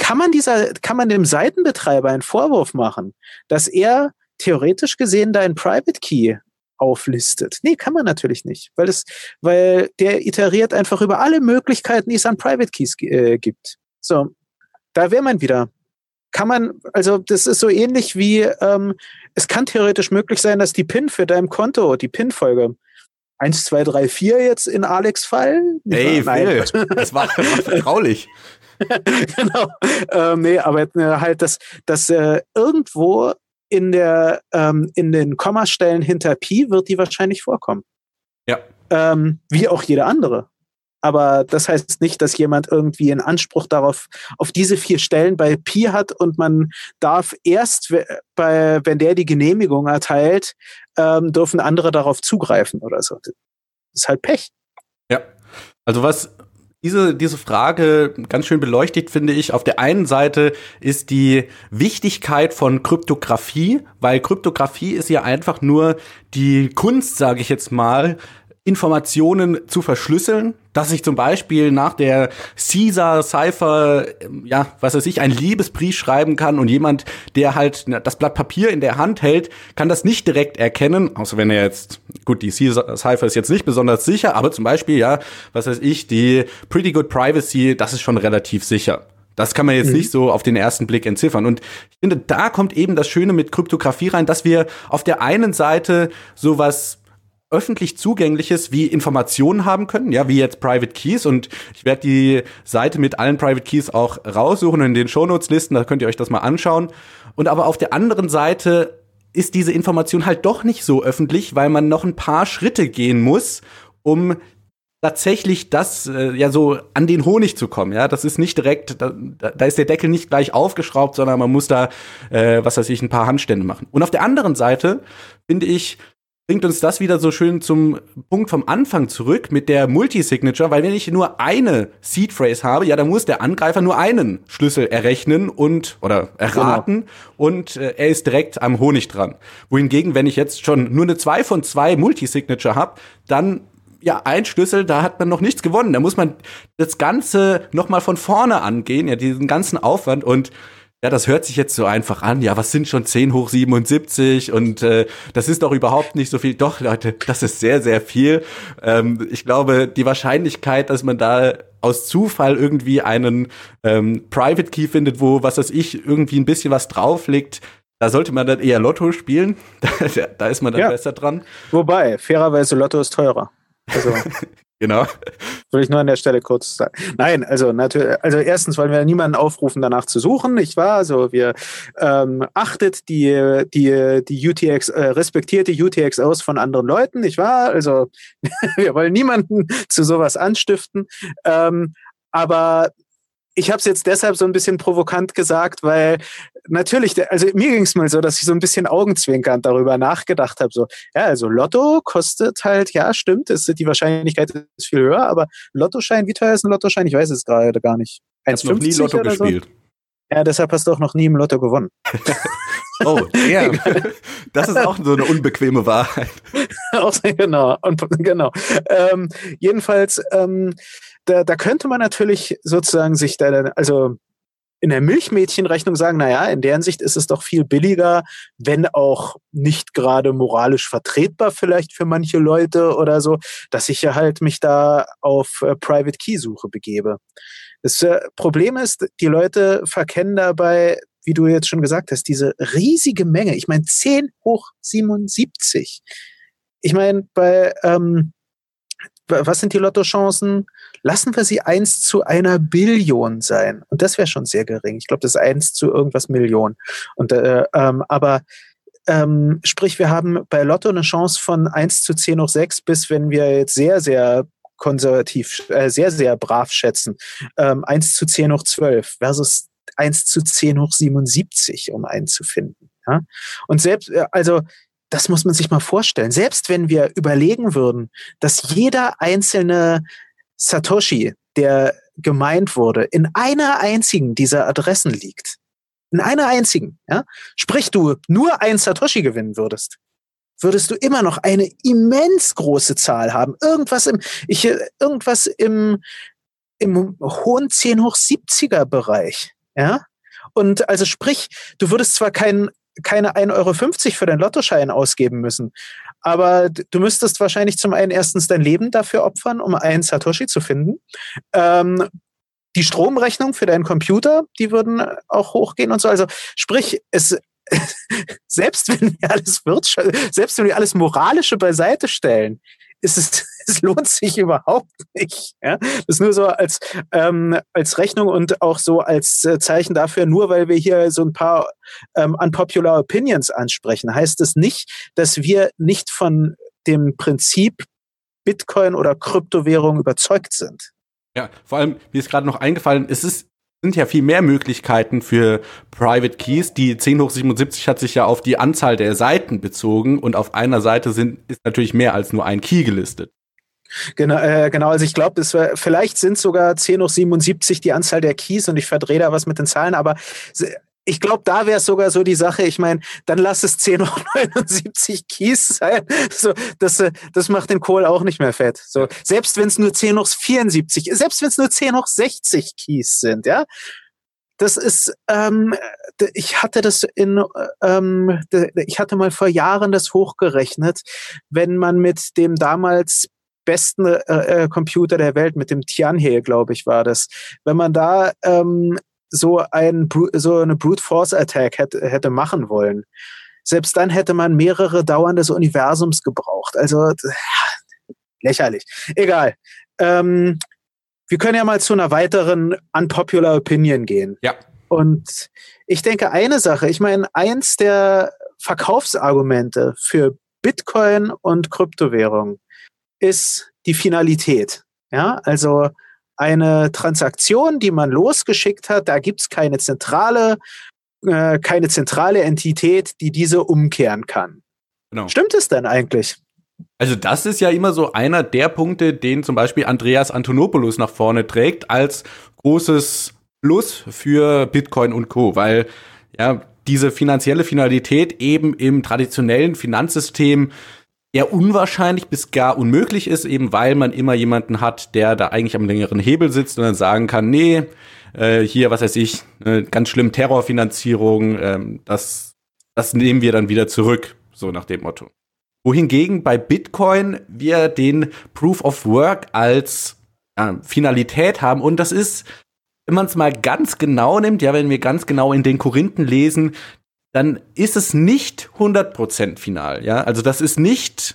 kann man dieser, kann man dem Seitenbetreiber einen Vorwurf machen, dass er theoretisch gesehen deinen Private Key auflistet. Nee, kann man natürlich nicht, weil es, weil der iteriert einfach über alle Möglichkeiten, die es an Private Keys äh, gibt. So, da wäre man wieder. Kann man, also das ist so ähnlich wie, ähm, es kann theoretisch möglich sein, dass die PIN für dein Konto, die PIN-Folge, 1, 2, 3, 4 jetzt in Alex Fall? Ey, Phil, das war, war vertraulich. genau. Ähm, nee, aber äh, halt, dass, dass äh, irgendwo in, der, ähm, in den Kommastellen hinter Pi wird die wahrscheinlich vorkommen. Ja. Ähm, wie auch jede andere. Aber das heißt nicht, dass jemand irgendwie einen Anspruch darauf, auf diese vier Stellen bei Pi hat und man darf erst, bei, wenn der die Genehmigung erteilt, ähm, dürfen andere darauf zugreifen oder so. Das ist halt Pech. Ja. Also was diese, diese Frage ganz schön beleuchtet, finde ich. Auf der einen Seite ist die Wichtigkeit von Kryptographie, weil Kryptographie ist ja einfach nur die Kunst, sage ich jetzt mal, Informationen zu verschlüsseln, dass ich zum Beispiel nach der Caesar Cypher, ja, was weiß ich, ein Liebesbrief schreiben kann und jemand, der halt das Blatt Papier in der Hand hält, kann das nicht direkt erkennen, außer wenn er jetzt, gut, die Caesar Cypher ist jetzt nicht besonders sicher, aber zum Beispiel, ja, was weiß ich, die Pretty Good Privacy, das ist schon relativ sicher. Das kann man jetzt mhm. nicht so auf den ersten Blick entziffern. Und ich finde, da kommt eben das Schöne mit Kryptographie rein, dass wir auf der einen Seite sowas öffentlich zugängliches wie Informationen haben können, ja, wie jetzt Private Keys und ich werde die Seite mit allen Private Keys auch raussuchen in den Shownotes Listen, da könnt ihr euch das mal anschauen. Und aber auf der anderen Seite ist diese Information halt doch nicht so öffentlich, weil man noch ein paar Schritte gehen muss, um tatsächlich das äh, ja so an den Honig zu kommen. Ja, das ist nicht direkt, da, da ist der Deckel nicht gleich aufgeschraubt, sondern man muss da, äh, was weiß ich, ein paar Handstände machen. Und auf der anderen Seite finde ich, bringt uns das wieder so schön zum Punkt vom Anfang zurück mit der Multisignature, weil wenn ich nur eine Seed Phrase habe, ja, dann muss der Angreifer nur einen Schlüssel errechnen und oder erraten genau. und äh, er ist direkt am Honig dran. Wohingegen, wenn ich jetzt schon nur eine 2 von 2 Multisignature habe, dann ja, ein Schlüssel, da hat man noch nichts gewonnen. Da muss man das Ganze noch mal von vorne angehen, ja, diesen ganzen Aufwand und ja, das hört sich jetzt so einfach an. Ja, was sind schon 10 hoch 77? Und äh, das ist doch überhaupt nicht so viel. Doch, Leute, das ist sehr, sehr viel. Ähm, ich glaube, die Wahrscheinlichkeit, dass man da aus Zufall irgendwie einen ähm, Private Key findet, wo, was weiß ich, irgendwie ein bisschen was drauf liegt, da sollte man dann eher Lotto spielen. da, da ist man dann ja. besser dran. Wobei, fairerweise Lotto ist teurer. Also. Genau. Würde ich nur an der Stelle kurz sagen. Nein, also natürlich, also erstens wollen wir niemanden aufrufen, danach zu suchen, nicht wahr? Also wir ähm, achtet die, die, die UTX, äh, respektiert die UTX aus von anderen Leuten, nicht wahr? Also wir wollen niemanden zu sowas anstiften. Ähm, aber ich habe es jetzt deshalb so ein bisschen provokant gesagt, weil natürlich, also mir ging es mal so, dass ich so ein bisschen augenzwinkernd darüber nachgedacht habe. So, ja, also Lotto kostet halt, ja, stimmt, ist, die Wahrscheinlichkeit ist viel höher, aber Lottoschein, wie teuer ist ein Lottoschein? Ich weiß es gerade gar nicht. Ich habe noch nie Lotto gespielt. So? Ja, deshalb hast du auch noch nie im Lotto gewonnen. oh, ja. Das ist auch so eine unbequeme Wahrheit. genau, und, genau. Ähm, jedenfalls, ähm, da, da könnte man natürlich sozusagen sich da, also in der Milchmädchenrechnung sagen, naja, in deren Sicht ist es doch viel billiger, wenn auch nicht gerade moralisch vertretbar vielleicht für manche Leute oder so, dass ich ja halt mich da auf äh, Private Key Suche begebe. Das äh, Problem ist, die Leute verkennen dabei, wie du jetzt schon gesagt hast, diese riesige Menge. Ich meine, 10 hoch 77. Ich meine, bei, ähm, was sind die Lottochancen? Lassen wir sie eins zu einer Billion sein. Und das wäre schon sehr gering. Ich glaube, das ist eins zu irgendwas Million. Und, äh, ähm, aber ähm, sprich, wir haben bei Lotto eine Chance von 1 zu 10 hoch 6, bis wenn wir jetzt sehr, sehr konservativ, äh, sehr, sehr brav schätzen, ähm, 1 zu 10 hoch 12 versus 1 zu 10 hoch 77, um einen zu finden. Ja? Und selbst, äh, also das muss man sich mal vorstellen. Selbst wenn wir überlegen würden, dass jeder einzelne Satoshi, der gemeint wurde, in einer einzigen dieser Adressen liegt. In einer einzigen, ja. Sprich, du nur ein Satoshi gewinnen würdest. würdest du immer noch eine immens große Zahl haben. Irgendwas im, ich, irgendwas im, im hohen 10 hoch 70er Bereich. Ja? Und also sprich, du würdest zwar kein, keine 1,50 Euro für den Lottoschein ausgeben müssen, aber du müsstest wahrscheinlich zum einen erstens dein Leben dafür opfern, um einen Satoshi zu finden. Ähm, die Stromrechnung für deinen Computer, die würden auch hochgehen und so. Also sprich, es selbst wenn wir alles Wirtschaft, selbst wenn wir alles Moralische beiseite stellen, ist es, es lohnt sich überhaupt nicht. Ja? Das ist nur so als, ähm, als Rechnung und auch so als äh, Zeichen dafür, nur weil wir hier so ein paar ähm, unpopular Opinions ansprechen, heißt es nicht, dass wir nicht von dem Prinzip Bitcoin oder Kryptowährung überzeugt sind. Ja, vor allem, mir ist gerade noch eingefallen, es sind ja viel mehr Möglichkeiten für Private Keys. Die 10 hoch 77 hat sich ja auf die Anzahl der Seiten bezogen und auf einer Seite sind, ist natürlich mehr als nur ein Key gelistet. Genau, äh, genau, also ich glaube, vielleicht sind sogar 10 hoch 77 die Anzahl der Keys und ich verdrehe da was mit den Zahlen, aber ich glaube, da wäre es sogar so die Sache, ich meine, dann lass es 10 hoch 79 Keys sein. So, das, äh, das macht den Kohl auch nicht mehr fett. So, selbst wenn es nur 10 hoch 74, selbst wenn es nur 10 hoch 60 Keys sind, ja. Das ist, ähm, ich hatte das in, ähm, ich hatte mal vor Jahren das hochgerechnet, wenn man mit dem damals besten äh, äh Computer der Welt, mit dem Tianhe, glaube ich, war das. Wenn man da ähm, so, ein, so eine Brute Force Attack hätte, hätte machen wollen. Selbst dann hätte man mehrere Dauern des Universums gebraucht. Also lächerlich. Egal. Ähm, wir können ja mal zu einer weiteren unpopular Opinion gehen. Ja. Und ich denke, eine Sache, ich meine, eins der Verkaufsargumente für Bitcoin und Kryptowährung ist die Finalität. Ja, also eine Transaktion, die man losgeschickt hat, da gibt es keine zentrale, äh, keine zentrale Entität, die diese umkehren kann. Genau. Stimmt es denn eigentlich? Also das ist ja immer so einer der Punkte, den zum Beispiel Andreas Antonopoulos nach vorne trägt als großes Plus für Bitcoin und Co. Weil ja diese finanzielle Finalität eben im traditionellen Finanzsystem eher unwahrscheinlich bis gar unmöglich ist, eben weil man immer jemanden hat, der da eigentlich am längeren Hebel sitzt und dann sagen kann, nee, äh, hier, was weiß ich, äh, ganz schlimm Terrorfinanzierung, ähm, das, das nehmen wir dann wieder zurück, so nach dem Motto. Wohingegen bei Bitcoin wir den Proof of Work als äh, Finalität haben und das ist, wenn man es mal ganz genau nimmt, ja, wenn wir ganz genau in den Korinthen lesen, dann ist es nicht 100% final, ja? Also das ist nicht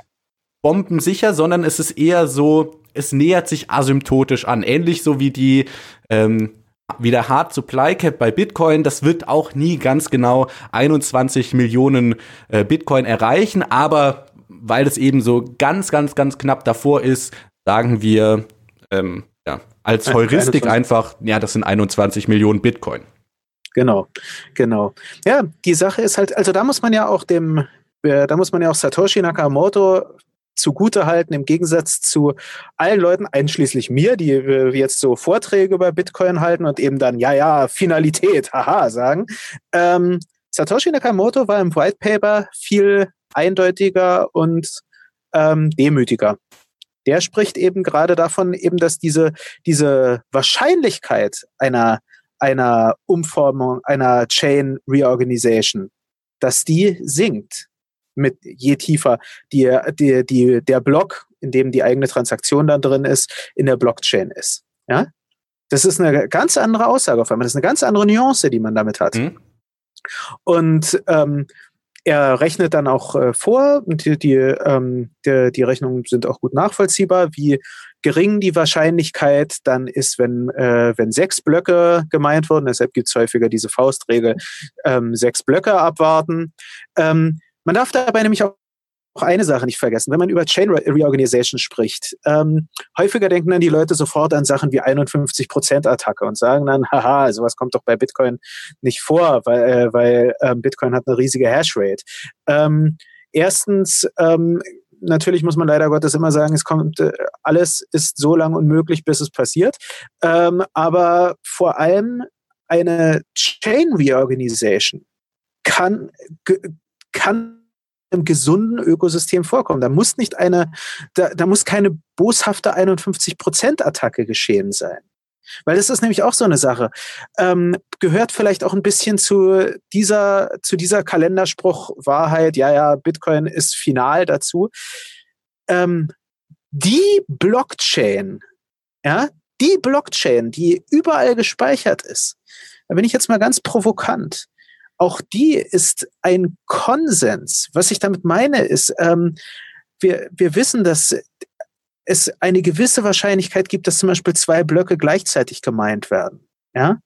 bombensicher, sondern es ist eher so, es nähert sich asymptotisch an, ähnlich so wie die ähm, wie der Hard Supply Cap bei Bitcoin, das wird auch nie ganz genau 21 Millionen äh, Bitcoin erreichen, aber weil es eben so ganz, ganz, ganz knapp davor ist, sagen wir ähm, ja, als Heuristik einfach, ja, das sind 21 Millionen Bitcoin. Genau, genau. Ja, die Sache ist halt, also da muss man ja auch dem, äh, da muss man ja auch Satoshi Nakamoto zugute halten, im Gegensatz zu allen Leuten, einschließlich mir, die äh, jetzt so Vorträge über Bitcoin halten und eben dann, ja, ja, Finalität, haha, sagen. Ähm, Satoshi Nakamoto war im White Paper viel eindeutiger und ähm, demütiger. Der spricht eben gerade davon, eben, dass diese, diese Wahrscheinlichkeit einer einer Umformung, einer Chain Reorganization, dass die sinkt mit je tiefer die, die, die, der Block, in dem die eigene Transaktion dann drin ist, in der Blockchain ist. Ja? Das ist eine ganz andere Aussage auf einmal. Das ist eine ganz andere Nuance, die man damit hat. Mhm. Und ähm, er rechnet dann auch äh, vor, die, die, ähm, die, die Rechnungen sind auch gut nachvollziehbar, wie gering die Wahrscheinlichkeit dann ist, wenn, äh, wenn sechs Blöcke gemeint wurden. Deshalb gibt es häufiger diese Faustregel, ähm, sechs Blöcke abwarten. Ähm, man darf dabei nämlich auch auch eine Sache nicht vergessen, wenn man über Chain Reorganization spricht. Ähm, häufiger denken dann die Leute sofort an Sachen wie 51% Attacke und sagen dann, haha, sowas kommt doch bei Bitcoin nicht vor, weil, äh, weil ähm, Bitcoin hat eine riesige Hashrate. Ähm, erstens, ähm, natürlich muss man leider Gottes immer sagen, es kommt, äh, alles ist so lange unmöglich, bis es passiert. Ähm, aber vor allem eine Chain Reorganization kann, kann gesunden Ökosystem vorkommen. Da muss nicht eine, da, da muss keine boshafte 51%-Attacke geschehen sein. Weil das ist nämlich auch so eine Sache. Ähm, gehört vielleicht auch ein bisschen zu dieser, zu dieser Kalenderspruch Wahrheit, ja, ja, Bitcoin ist final dazu. Ähm, die Blockchain, ja, die Blockchain, die überall gespeichert ist, da bin ich jetzt mal ganz provokant. Auch die ist ein Konsens. Was ich damit meine, ist, ähm, wir, wir wissen, dass es eine gewisse Wahrscheinlichkeit gibt, dass zum Beispiel zwei Blöcke gleichzeitig gemeint werden. Ja?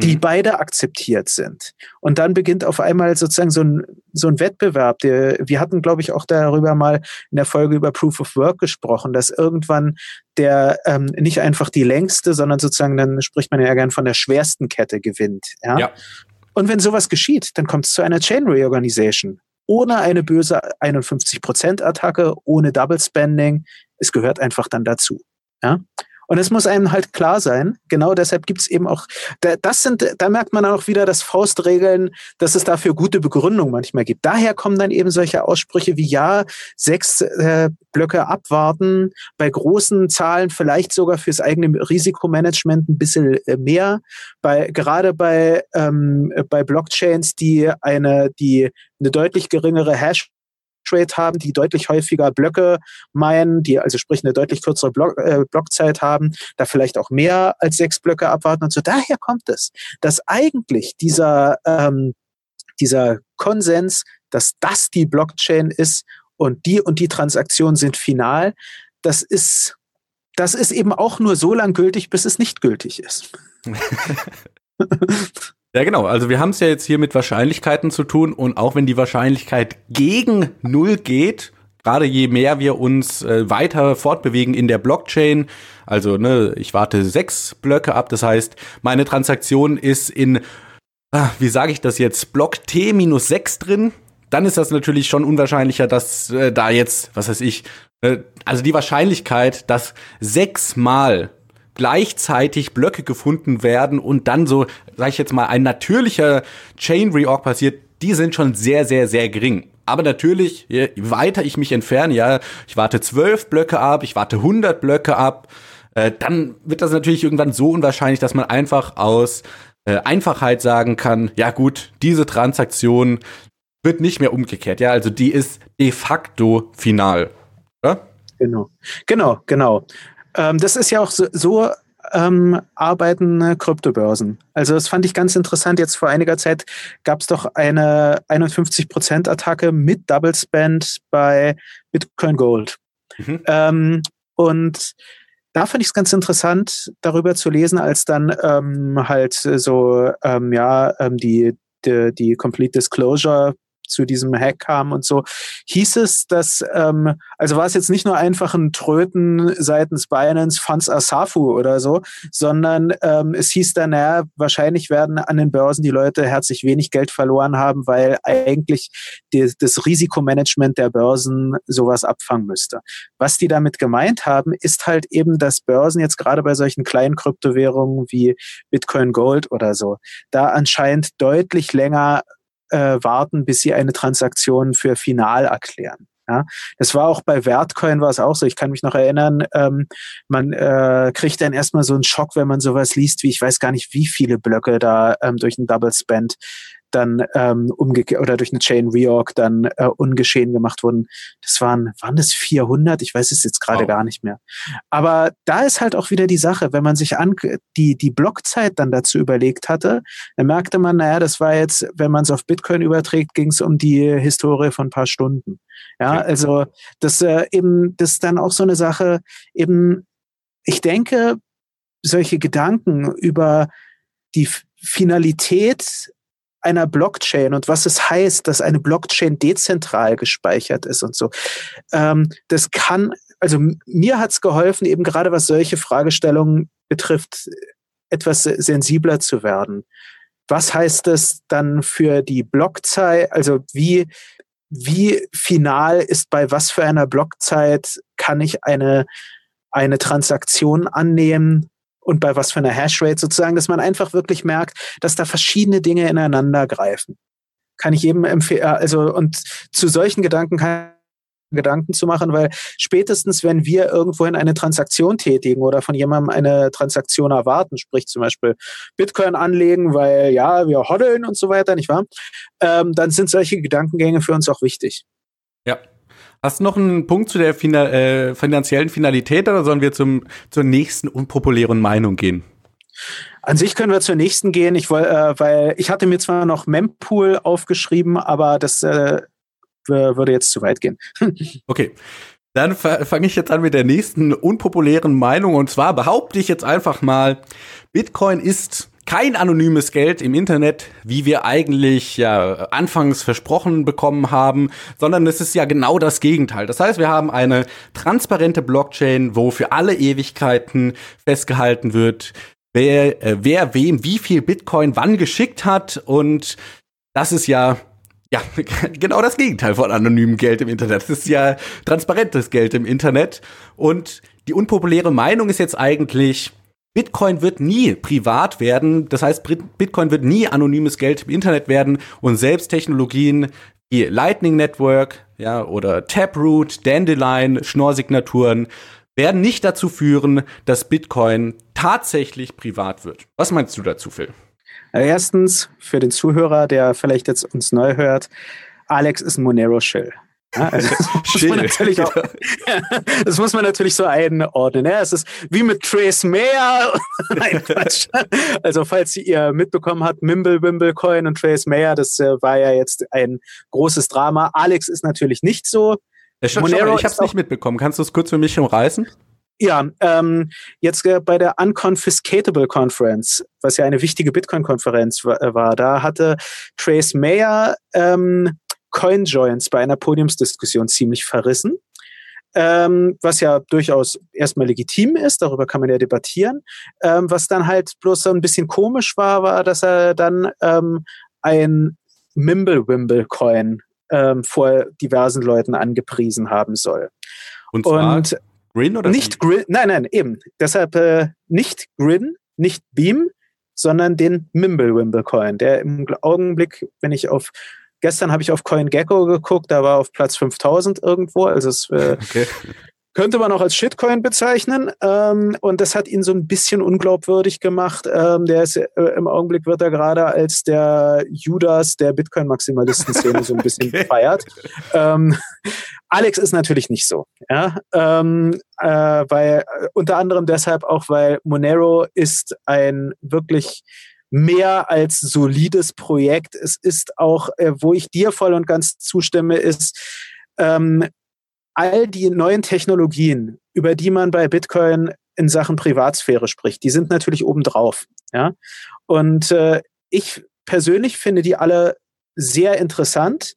die mhm. beide akzeptiert sind. Und dann beginnt auf einmal sozusagen so ein, so ein Wettbewerb. Der, wir hatten, glaube ich, auch darüber mal in der Folge über Proof of Work gesprochen, dass irgendwann der ähm, nicht einfach die längste, sondern sozusagen, dann spricht man ja gern von der schwersten Kette gewinnt. Ja. ja. Und wenn sowas geschieht, dann kommt es zu einer Chain Reorganization. Ohne eine böse 51%-Attacke, ohne Double Spending. Es gehört einfach dann dazu. Ja. Und es muss einem halt klar sein, genau deshalb gibt es eben auch, das sind, da merkt man auch wieder das Faustregeln, dass es dafür gute Begründung manchmal gibt. Daher kommen dann eben solche Aussprüche wie ja, sechs äh, Blöcke abwarten, bei großen Zahlen vielleicht sogar fürs eigene Risikomanagement ein bisschen äh, mehr. Bei, gerade bei, ähm, bei Blockchains, die eine, die eine deutlich geringere Hash Trade haben, die deutlich häufiger Blöcke meinen, die also sprich eine deutlich kürzere Block, äh, Blockzeit haben, da vielleicht auch mehr als sechs Blöcke abwarten und so. Daher kommt es, dass eigentlich dieser, ähm, dieser Konsens, dass das die Blockchain ist und die und die Transaktionen sind final, das ist, das ist eben auch nur so lang gültig, bis es nicht gültig ist. Ja, genau. Also wir haben es ja jetzt hier mit Wahrscheinlichkeiten zu tun und auch wenn die Wahrscheinlichkeit gegen Null geht, gerade je mehr wir uns äh, weiter fortbewegen in der Blockchain, also ne, ich warte sechs Blöcke ab, das heißt, meine Transaktion ist in, ah, wie sage ich das jetzt, Block T minus sechs drin, dann ist das natürlich schon unwahrscheinlicher, dass äh, da jetzt, was weiß ich, äh, also die Wahrscheinlichkeit, dass sechsmal gleichzeitig Blöcke gefunden werden und dann so, sag ich jetzt mal, ein natürlicher Chain Reorg passiert, die sind schon sehr, sehr, sehr gering. Aber natürlich, je weiter ich mich entferne, ja, ich warte zwölf Blöcke ab, ich warte 100 Blöcke ab, äh, dann wird das natürlich irgendwann so unwahrscheinlich, dass man einfach aus äh, Einfachheit sagen kann, ja gut, diese Transaktion wird nicht mehr umgekehrt, ja, also die ist de facto final, oder? Genau, genau, genau. Ähm, das ist ja auch so, so ähm, arbeiten Kryptobörsen. Also das fand ich ganz interessant. Jetzt vor einiger Zeit gab es doch eine 51%-Attacke mit Double Spend bei Bitcoin Gold. Mhm. Ähm, und da fand ich es ganz interessant, darüber zu lesen, als dann ähm, halt so ähm, ja ähm, die, die, die Complete Disclosure zu diesem Hack kam und so, hieß es, dass, ähm, also war es jetzt nicht nur einfach ein Tröten seitens Binance, Funds Asafu oder so, sondern ähm, es hieß dann, naja, wahrscheinlich werden an den Börsen die Leute herzlich wenig Geld verloren haben, weil eigentlich die, das Risikomanagement der Börsen sowas abfangen müsste. Was die damit gemeint haben, ist halt eben, dass Börsen jetzt gerade bei solchen kleinen Kryptowährungen wie Bitcoin Gold oder so, da anscheinend deutlich länger äh, warten, bis sie eine Transaktion für final erklären. Ja, das war auch bei Wertcoin war es auch so. Ich kann mich noch erinnern, ähm, man äh, kriegt dann erstmal so einen Schock, wenn man sowas liest, wie ich weiß gar nicht, wie viele Blöcke da ähm, durch einen Double Spend dann ähm, umgekehrt oder durch eine Chain Reorg dann äh, ungeschehen gemacht wurden. Das waren, waren das 400? Ich weiß es jetzt gerade wow. gar nicht mehr. Aber da ist halt auch wieder die Sache, wenn man sich an die, die Blockzeit dann dazu überlegt hatte, dann merkte man, naja, das war jetzt, wenn man es auf Bitcoin überträgt, ging es um die Historie von ein paar Stunden. Ja, okay. also das äh, eben, das ist dann auch so eine Sache, eben, ich denke, solche Gedanken über die Finalität einer Blockchain und was es heißt, dass eine Blockchain dezentral gespeichert ist und so. Ähm, das kann, also mir hat es geholfen, eben gerade was solche Fragestellungen betrifft, etwas sensibler zu werden. Was heißt das dann für die Blockzeit? Also wie, wie final ist bei was für einer Blockzeit kann ich eine, eine Transaktion annehmen, und bei was für einer Hashrate sozusagen, dass man einfach wirklich merkt, dass da verschiedene Dinge ineinander greifen. kann ich jedem empfehlen, also und zu solchen Gedanken kann Gedanken zu machen, weil spätestens, wenn wir irgendwohin eine Transaktion tätigen oder von jemandem eine Transaktion erwarten, sprich zum Beispiel Bitcoin anlegen, weil ja, wir hoddeln und so weiter, nicht wahr? Ähm, dann sind solche Gedankengänge für uns auch wichtig. Hast du noch einen Punkt zu der Fina äh, finanziellen Finalität oder sollen wir zum, zur nächsten unpopulären Meinung gehen? An sich können wir zur nächsten gehen, ich, äh, weil ich hatte mir zwar noch Mempool aufgeschrieben, aber das äh, würde jetzt zu weit gehen. okay. Dann fange ich jetzt an mit der nächsten unpopulären Meinung. Und zwar behaupte ich jetzt einfach mal, Bitcoin ist kein anonymes Geld im Internet, wie wir eigentlich ja anfangs versprochen bekommen haben, sondern es ist ja genau das Gegenteil. Das heißt, wir haben eine transparente Blockchain, wo für alle Ewigkeiten festgehalten wird, wer, äh, wer wem wie viel Bitcoin wann geschickt hat und das ist ja ja, genau das Gegenteil von anonymem Geld im Internet. Das ist ja transparentes Geld im Internet. Und die unpopuläre Meinung ist jetzt eigentlich, Bitcoin wird nie privat werden. Das heißt, Bitcoin wird nie anonymes Geld im Internet werden. Und selbst Technologien wie Lightning Network, ja, oder Taproot, Dandelion, Schnorrsignaturen werden nicht dazu führen, dass Bitcoin tatsächlich privat wird. Was meinst du dazu, Phil? Erstens, für den Zuhörer, der vielleicht jetzt uns neu hört, Alex ist ein Monero-Shill. Ja, also das, muss man natürlich auch, das muss man natürlich so einordnen. Ja, es ist wie mit Trace Mayer. Nein, Quatsch. Also, falls ihr mitbekommen habt, Mimble, Wimble Coin und Trace Mayer, das äh, war ja jetzt ein großes Drama. Alex ist natürlich nicht so. Ich, Monero ich habe es nicht mitbekommen. Kannst du es kurz für mich umreißen? Ja, ähm, jetzt äh, bei der Unconfiscatable Conference, was ja eine wichtige Bitcoin-Konferenz äh, war, da hatte Trace Mayer ähm, CoinJoins bei einer Podiumsdiskussion ziemlich verrissen. Ähm, was ja durchaus erstmal legitim ist, darüber kann man ja debattieren. Ähm, was dann halt bloß so ein bisschen komisch war, war, dass er dann ähm, ein Mimblewimble-Coin ähm, vor diversen Leuten angepriesen haben soll. Und, zwar Und Grin oder? Nicht Grin, nein, nein, eben. Deshalb äh, nicht Grin, nicht Beam, sondern den Mimblewimble Coin, der im Augenblick, wenn ich auf Gestern habe ich auf CoinGecko geguckt, da war auf Platz 5000 irgendwo. Also es äh, okay könnte man auch als Shitcoin bezeichnen. Ähm, und das hat ihn so ein bisschen unglaubwürdig gemacht. Ähm, der ist äh, im Augenblick wird er gerade als der Judas der Bitcoin-Maximalisten-Szene so ein bisschen okay. gefeiert. Ähm, Alex ist natürlich nicht so, ja, ähm, äh, weil äh, unter anderem deshalb auch, weil Monero ist ein wirklich mehr als solides Projekt. Es ist auch, äh, wo ich dir voll und ganz zustimme, ist ähm, all die neuen Technologien, über die man bei Bitcoin in Sachen Privatsphäre spricht, die sind natürlich obendrauf. Ja? Und äh, ich persönlich finde die alle sehr interessant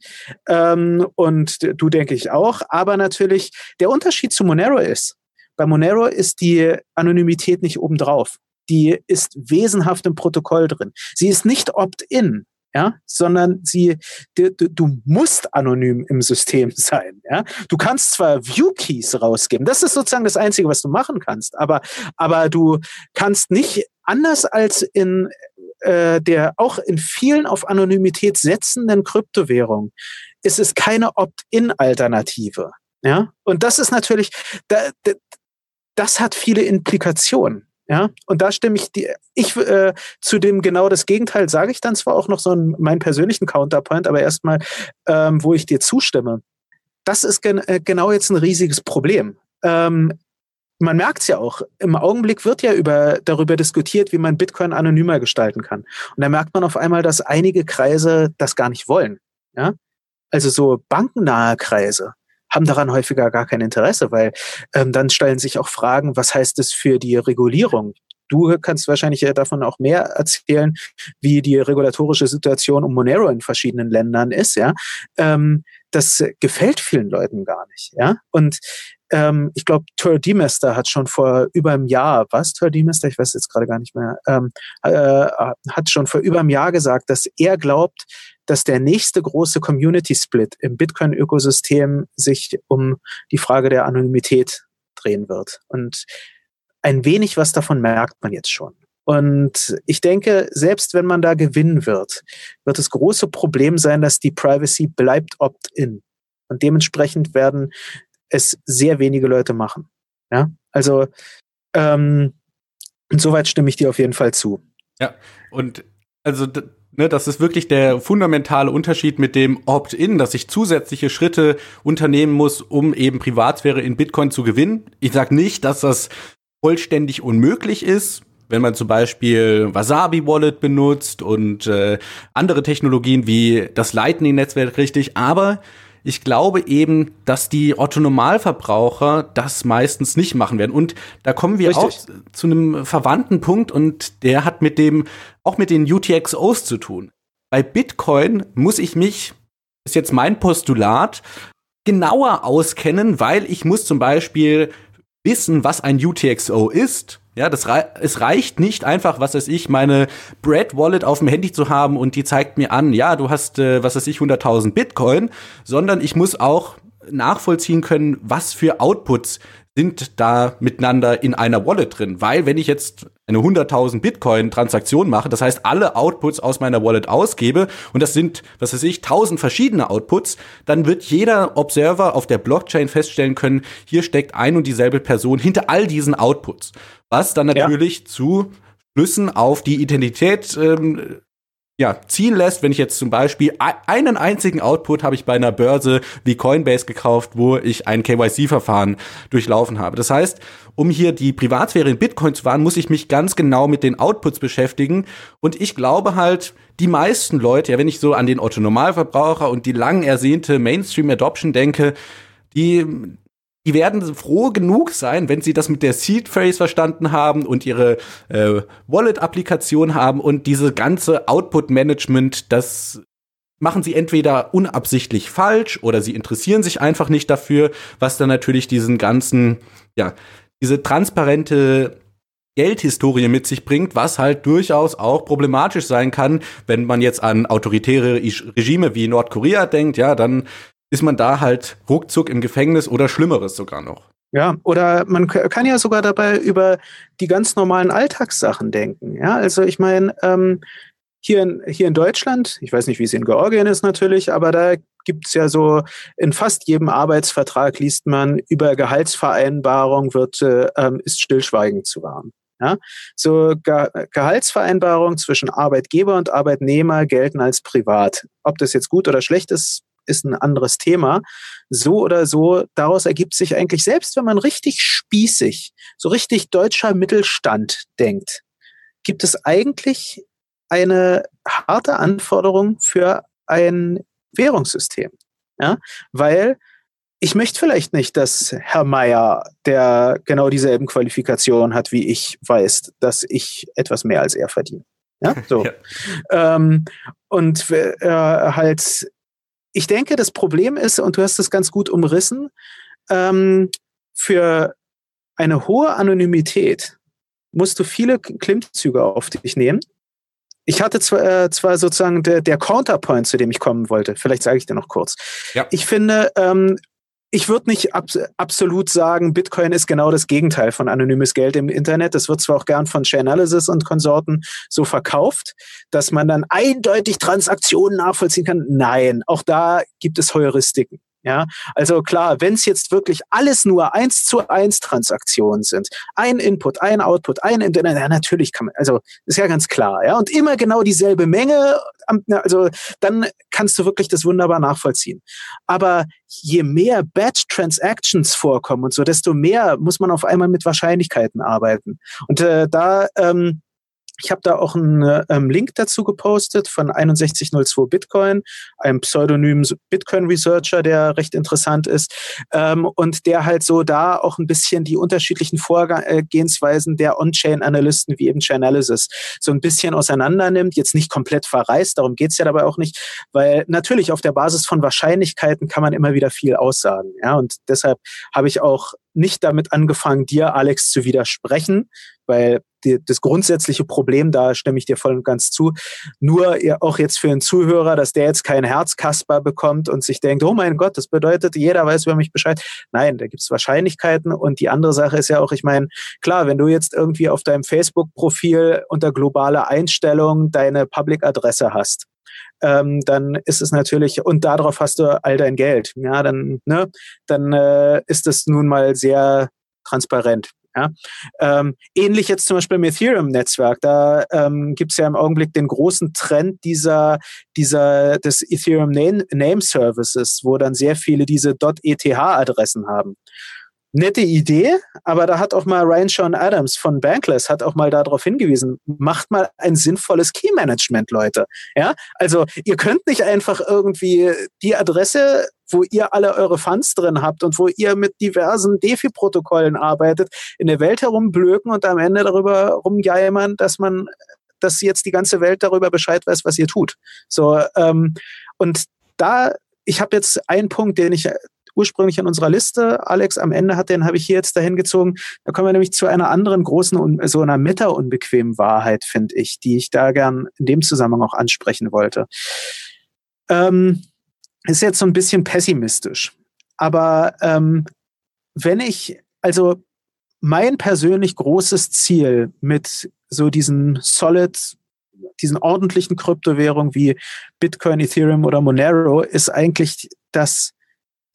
ähm, und du denke ich auch. Aber natürlich der Unterschied zu Monero ist, bei Monero ist die Anonymität nicht obendrauf. Die ist wesenhaft im Protokoll drin. Sie ist nicht opt-in ja, sondern sie, du, du musst anonym im System sein, ja. Du kannst zwar View-Keys rausgeben, das ist sozusagen das Einzige, was du machen kannst, aber, aber du kannst nicht anders als in äh, der auch in vielen auf Anonymität setzenden Kryptowährungen ist es keine Opt-in-Alternative, ja. Und das ist natürlich, da, das hat viele Implikationen. Ja, und da stimme ich die, ich äh, zu dem genau das Gegenteil sage ich dann zwar auch noch so einen, meinen persönlichen Counterpoint, aber erstmal, ähm, wo ich dir zustimme. Das ist gen äh, genau jetzt ein riesiges Problem. Ähm, man merkt es ja auch, im Augenblick wird ja über, darüber diskutiert, wie man Bitcoin anonymer gestalten kann. Und da merkt man auf einmal, dass einige Kreise das gar nicht wollen. Ja? Also so bankennahe Kreise haben daran häufiger gar kein Interesse, weil ähm, dann stellen sich auch Fragen, was heißt es für die Regulierung? Du kannst wahrscheinlich davon auch mehr erzählen, wie die regulatorische Situation um Monero in verschiedenen Ländern ist, ja. Ähm, das gefällt vielen Leuten gar nicht, ja. Und ähm, ich glaube, Tur Demester hat schon vor über einem Jahr, was Tur Demester, ich weiß jetzt gerade gar nicht mehr, ähm, äh, hat schon vor über einem Jahr gesagt, dass er glaubt, dass der nächste große Community-Split im Bitcoin-Ökosystem sich um die Frage der Anonymität drehen wird. Und ein wenig was davon merkt man jetzt schon. Und ich denke, selbst wenn man da gewinnen wird, wird das große Problem sein, dass die Privacy bleibt opt-in. Und dementsprechend werden es sehr wenige Leute machen. Ja, also ähm, insoweit stimme ich dir auf jeden Fall zu. Ja, und also ne, das ist wirklich der fundamentale Unterschied mit dem Opt-in, dass ich zusätzliche Schritte unternehmen muss, um eben Privatsphäre in Bitcoin zu gewinnen. Ich sage nicht, dass das vollständig unmöglich ist. Wenn man zum Beispiel Wasabi Wallet benutzt und äh, andere Technologien wie das Lightning-Netzwerk richtig, aber ich glaube eben, dass die Otto-Normalverbraucher das meistens nicht machen werden. Und da kommen wir Richtig. auch zu einem verwandten Punkt und der hat mit dem, auch mit den UTXOs zu tun. Bei Bitcoin muss ich mich, ist jetzt mein Postulat, genauer auskennen, weil ich muss zum Beispiel wissen, was ein UTXO ist. Ja, das rei es reicht nicht einfach, was weiß ich, meine Bread Wallet auf dem Handy zu haben und die zeigt mir an, ja, du hast, äh, was weiß ich, 100.000 Bitcoin, sondern ich muss auch nachvollziehen können, was für Outputs sind da miteinander in einer Wallet drin. Weil wenn ich jetzt eine 100.000 Bitcoin-Transaktion mache, das heißt alle Outputs aus meiner Wallet ausgebe und das sind, was weiß ich, 1000 verschiedene Outputs, dann wird jeder Observer auf der Blockchain feststellen können, hier steckt ein und dieselbe Person hinter all diesen Outputs. Was dann natürlich ja. zu Schlüssen auf die Identität ähm, ja, ziehen lässt, wenn ich jetzt zum Beispiel einen einzigen Output habe ich bei einer Börse wie Coinbase gekauft, wo ich ein KYC-Verfahren durchlaufen habe. Das heißt, um hier die Privatsphäre in Bitcoin zu wahren, muss ich mich ganz genau mit den Outputs beschäftigen. Und ich glaube halt, die meisten Leute, ja, wenn ich so an den Otto-Normalverbraucher und die lang ersehnte Mainstream-Adoption denke, die, die werden froh genug sein, wenn sie das mit der Seed Phrase verstanden haben und ihre äh, Wallet-Applikation haben und diese ganze Output-Management, das machen sie entweder unabsichtlich falsch oder sie interessieren sich einfach nicht dafür, was dann natürlich diesen ganzen, ja, diese transparente Geldhistorie mit sich bringt, was halt durchaus auch problematisch sein kann, wenn man jetzt an autoritäre Regime wie Nordkorea denkt, ja, dann ist man da halt ruckzuck im Gefängnis oder Schlimmeres sogar noch. Ja, oder man kann ja sogar dabei über die ganz normalen Alltagssachen denken. Ja, also ich meine, ähm, hier, in, hier in Deutschland, ich weiß nicht, wie es in Georgien ist natürlich, aber da gibt es ja so, in fast jedem Arbeitsvertrag liest man, über Gehaltsvereinbarung wird, äh, ähm, ist Stillschweigen zu wahren. Ja, so Ge Gehaltsvereinbarungen zwischen Arbeitgeber und Arbeitnehmer gelten als privat. Ob das jetzt gut oder schlecht ist, ist ein anderes Thema. So oder so, daraus ergibt sich eigentlich, selbst wenn man richtig spießig, so richtig deutscher Mittelstand denkt, gibt es eigentlich eine harte Anforderung für ein Währungssystem. Ja, weil ich möchte vielleicht nicht, dass Herr Meier, der genau dieselben Qualifikationen hat wie ich, weiß, dass ich etwas mehr als er verdiene. Ja, so. ja. Ähm, und äh, halt ich denke, das Problem ist, und du hast es ganz gut umrissen, ähm, für eine hohe Anonymität musst du viele Klimmzüge auf dich nehmen. Ich hatte zwar, äh, zwar sozusagen der, der Counterpoint, zu dem ich kommen wollte. Vielleicht sage ich dir noch kurz. Ja. Ich finde, ähm, ich würde nicht ab, absolut sagen, Bitcoin ist genau das Gegenteil von anonymes Geld im Internet. Das wird zwar auch gern von Chainalysis und Konsorten so verkauft, dass man dann eindeutig Transaktionen nachvollziehen kann. Nein, auch da gibt es Heuristiken. Ja, also klar, wenn es jetzt wirklich alles nur eins zu eins Transaktionen sind, ein Input, ein Output, ein Input, ja, natürlich kann man, also ist ja ganz klar, ja, und immer genau dieselbe Menge, also dann kannst du wirklich das wunderbar nachvollziehen. Aber je mehr Batch Transactions vorkommen und so, desto mehr muss man auf einmal mit Wahrscheinlichkeiten arbeiten. Und äh, da ähm, ich habe da auch einen ähm, Link dazu gepostet von 6102 Bitcoin, einem pseudonymen Bitcoin-Researcher, der recht interessant ist ähm, und der halt so da auch ein bisschen die unterschiedlichen Vorgehensweisen der On-Chain-Analysten wie eben Chainalysis so ein bisschen auseinander nimmt, jetzt nicht komplett verreist, darum geht's ja dabei auch nicht, weil natürlich auf der Basis von Wahrscheinlichkeiten kann man immer wieder viel aussagen. Ja, und deshalb habe ich auch nicht damit angefangen, dir, Alex, zu widersprechen, weil die, das grundsätzliche Problem, da stimme ich dir voll und ganz zu. Nur auch jetzt für einen Zuhörer, dass der jetzt kein Herzkasper bekommt und sich denkt, oh mein Gott, das bedeutet, jeder weiß über mich Bescheid. Nein, da gibt es Wahrscheinlichkeiten. Und die andere Sache ist ja auch, ich meine, klar, wenn du jetzt irgendwie auf deinem Facebook-Profil unter globale Einstellung deine Public-Adresse hast, ähm, dann ist es natürlich, und darauf hast du all dein Geld. Ja, dann, ne, dann äh, ist es nun mal sehr transparent. Ja? Ähm, ähnlich jetzt zum Beispiel im Ethereum-Netzwerk. Da ähm, gibt es ja im Augenblick den großen Trend dieser, dieser des Ethereum Name, Name Services, wo dann sehr viele diese .eth-Adressen haben nette Idee, aber da hat auch mal Ryan Sean Adams von Bankless hat auch mal darauf hingewiesen, macht mal ein sinnvolles Key Management, Leute. Ja, also ihr könnt nicht einfach irgendwie die Adresse, wo ihr alle eure Funds drin habt und wo ihr mit diversen DeFi-Protokollen arbeitet, in der Welt herumblöken und am Ende darüber rumgeimern, dass man, dass jetzt die ganze Welt darüber Bescheid weiß, was ihr tut. So, ähm, und da ich habe jetzt einen Punkt, den ich ursprünglich in unserer Liste. Alex, am Ende hat den, habe ich hier jetzt dahin gezogen. Da kommen wir nämlich zu einer anderen großen, so einer meta-unbequemen Wahrheit, finde ich, die ich da gern in dem Zusammenhang auch ansprechen wollte. Ähm, ist jetzt so ein bisschen pessimistisch. Aber ähm, wenn ich, also mein persönlich großes Ziel mit so diesen Solid, diesen ordentlichen Kryptowährungen wie Bitcoin, Ethereum oder Monero ist eigentlich, dass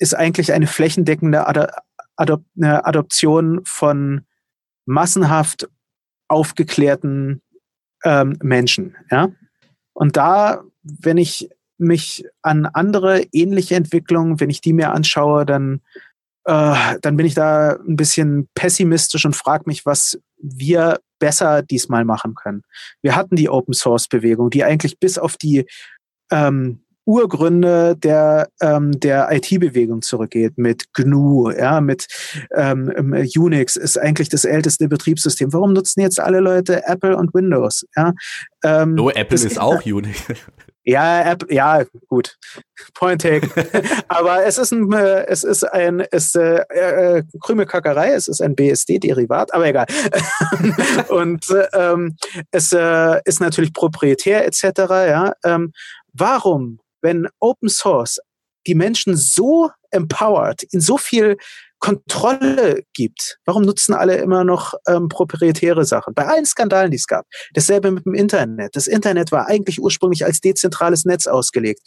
ist eigentlich eine flächendeckende Ad Adop eine Adoption von massenhaft aufgeklärten ähm, Menschen. Ja? Und da, wenn ich mich an andere ähnliche Entwicklungen, wenn ich die mir anschaue, dann, äh, dann bin ich da ein bisschen pessimistisch und frage mich, was wir besser diesmal machen können. Wir hatten die Open Source Bewegung, die eigentlich bis auf die ähm, Urgründe der, ähm, der IT-Bewegung zurückgeht, mit GNU, ja, mit ähm, ähm, Unix ist eigentlich das älteste Betriebssystem. Warum nutzen jetzt alle Leute Apple und Windows? Ja, ähm, no, Apple ist auch Unix. Ja, App, ja, gut. Point take. Aber es ist ein, äh, es ist ein, es äh, äh, Krümelkackerei, es ist ein BSD-Derivat, aber egal. und ähm, es äh, ist natürlich proprietär etc. Ja, ähm, warum wenn Open Source die Menschen so empowert, in so viel Kontrolle gibt. Warum nutzen alle immer noch ähm, proprietäre Sachen? Bei allen Skandalen, die es gab. Dasselbe mit dem Internet. Das Internet war eigentlich ursprünglich als dezentrales Netz ausgelegt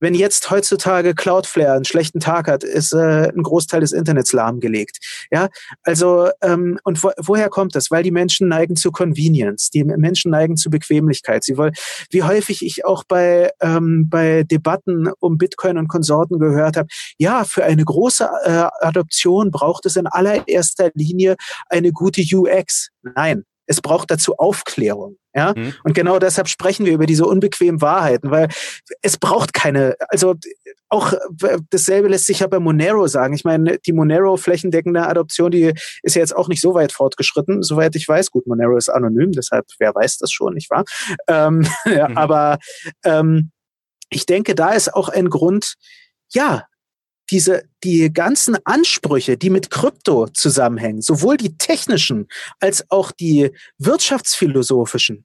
wenn jetzt heutzutage Cloudflare einen schlechten Tag hat, ist äh, ein Großteil des Internets lahmgelegt. Ja, also ähm, und wo, woher kommt das? Weil die Menschen neigen zu Convenience, die Menschen neigen zu Bequemlichkeit. Sie wollen, wie häufig ich auch bei ähm, bei Debatten um Bitcoin und Konsorten gehört habe, ja, für eine große äh, Adoption braucht es in allererster Linie eine gute UX. Nein, es braucht dazu Aufklärung. Ja? Mhm. Und genau deshalb sprechen wir über diese unbequemen Wahrheiten, weil es braucht keine, also auch dasselbe lässt sich ja bei Monero sagen. Ich meine, die Monero flächendeckende Adoption, die ist ja jetzt auch nicht so weit fortgeschritten, soweit ich weiß. Gut, Monero ist anonym, deshalb wer weiß das schon, nicht wahr? Ähm, ja, mhm. Aber ähm, ich denke, da ist auch ein Grund, ja, diese, die ganzen Ansprüche, die mit Krypto zusammenhängen, sowohl die technischen als auch die wirtschaftsphilosophischen,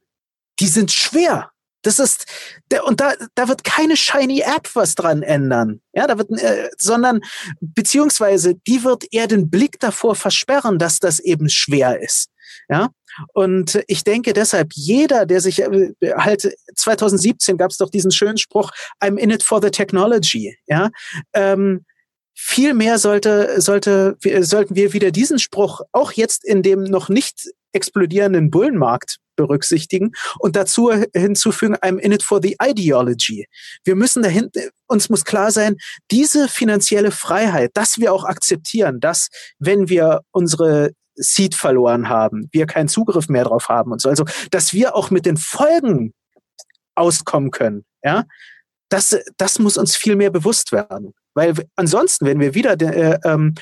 die sind schwer. Das ist, der, und da, da wird keine shiny App was dran ändern. Ja, da wird, äh, sondern, beziehungsweise, die wird eher den Blick davor versperren, dass das eben schwer ist. Ja, und ich denke deshalb, jeder, der sich äh, halt 2017 gab es doch diesen schönen Spruch, I'm in it for the technology. Ja, ähm, Vielmehr sollte, sollte, sollten wir wieder diesen Spruch auch jetzt in dem noch nicht explodierenden Bullenmarkt berücksichtigen und dazu hinzufügen, I'm in it for the ideology. Wir müssen dahinter, uns muss klar sein, diese finanzielle Freiheit, dass wir auch akzeptieren, dass wenn wir unsere Seed verloren haben, wir keinen Zugriff mehr drauf haben und so, also, dass wir auch mit den Folgen auskommen können, ja, das, das muss uns viel mehr bewusst werden. Weil ansonsten, wenn wir wieder äh, ähm,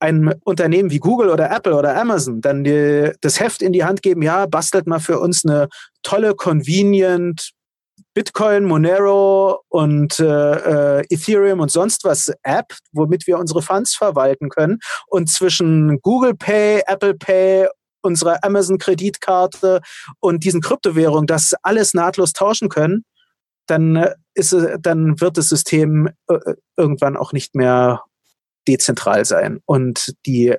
ein Unternehmen wie Google oder Apple oder Amazon dann die, das Heft in die Hand geben, ja, bastelt mal für uns eine tolle, convenient Bitcoin, Monero und äh, äh, Ethereum und sonst was App, womit wir unsere Funds verwalten können. Und zwischen Google Pay, Apple Pay unsere Amazon-Kreditkarte und diesen Kryptowährung das alles nahtlos tauschen können, dann äh, ist dann wird das System äh, irgendwann auch nicht mehr dezentral sein und die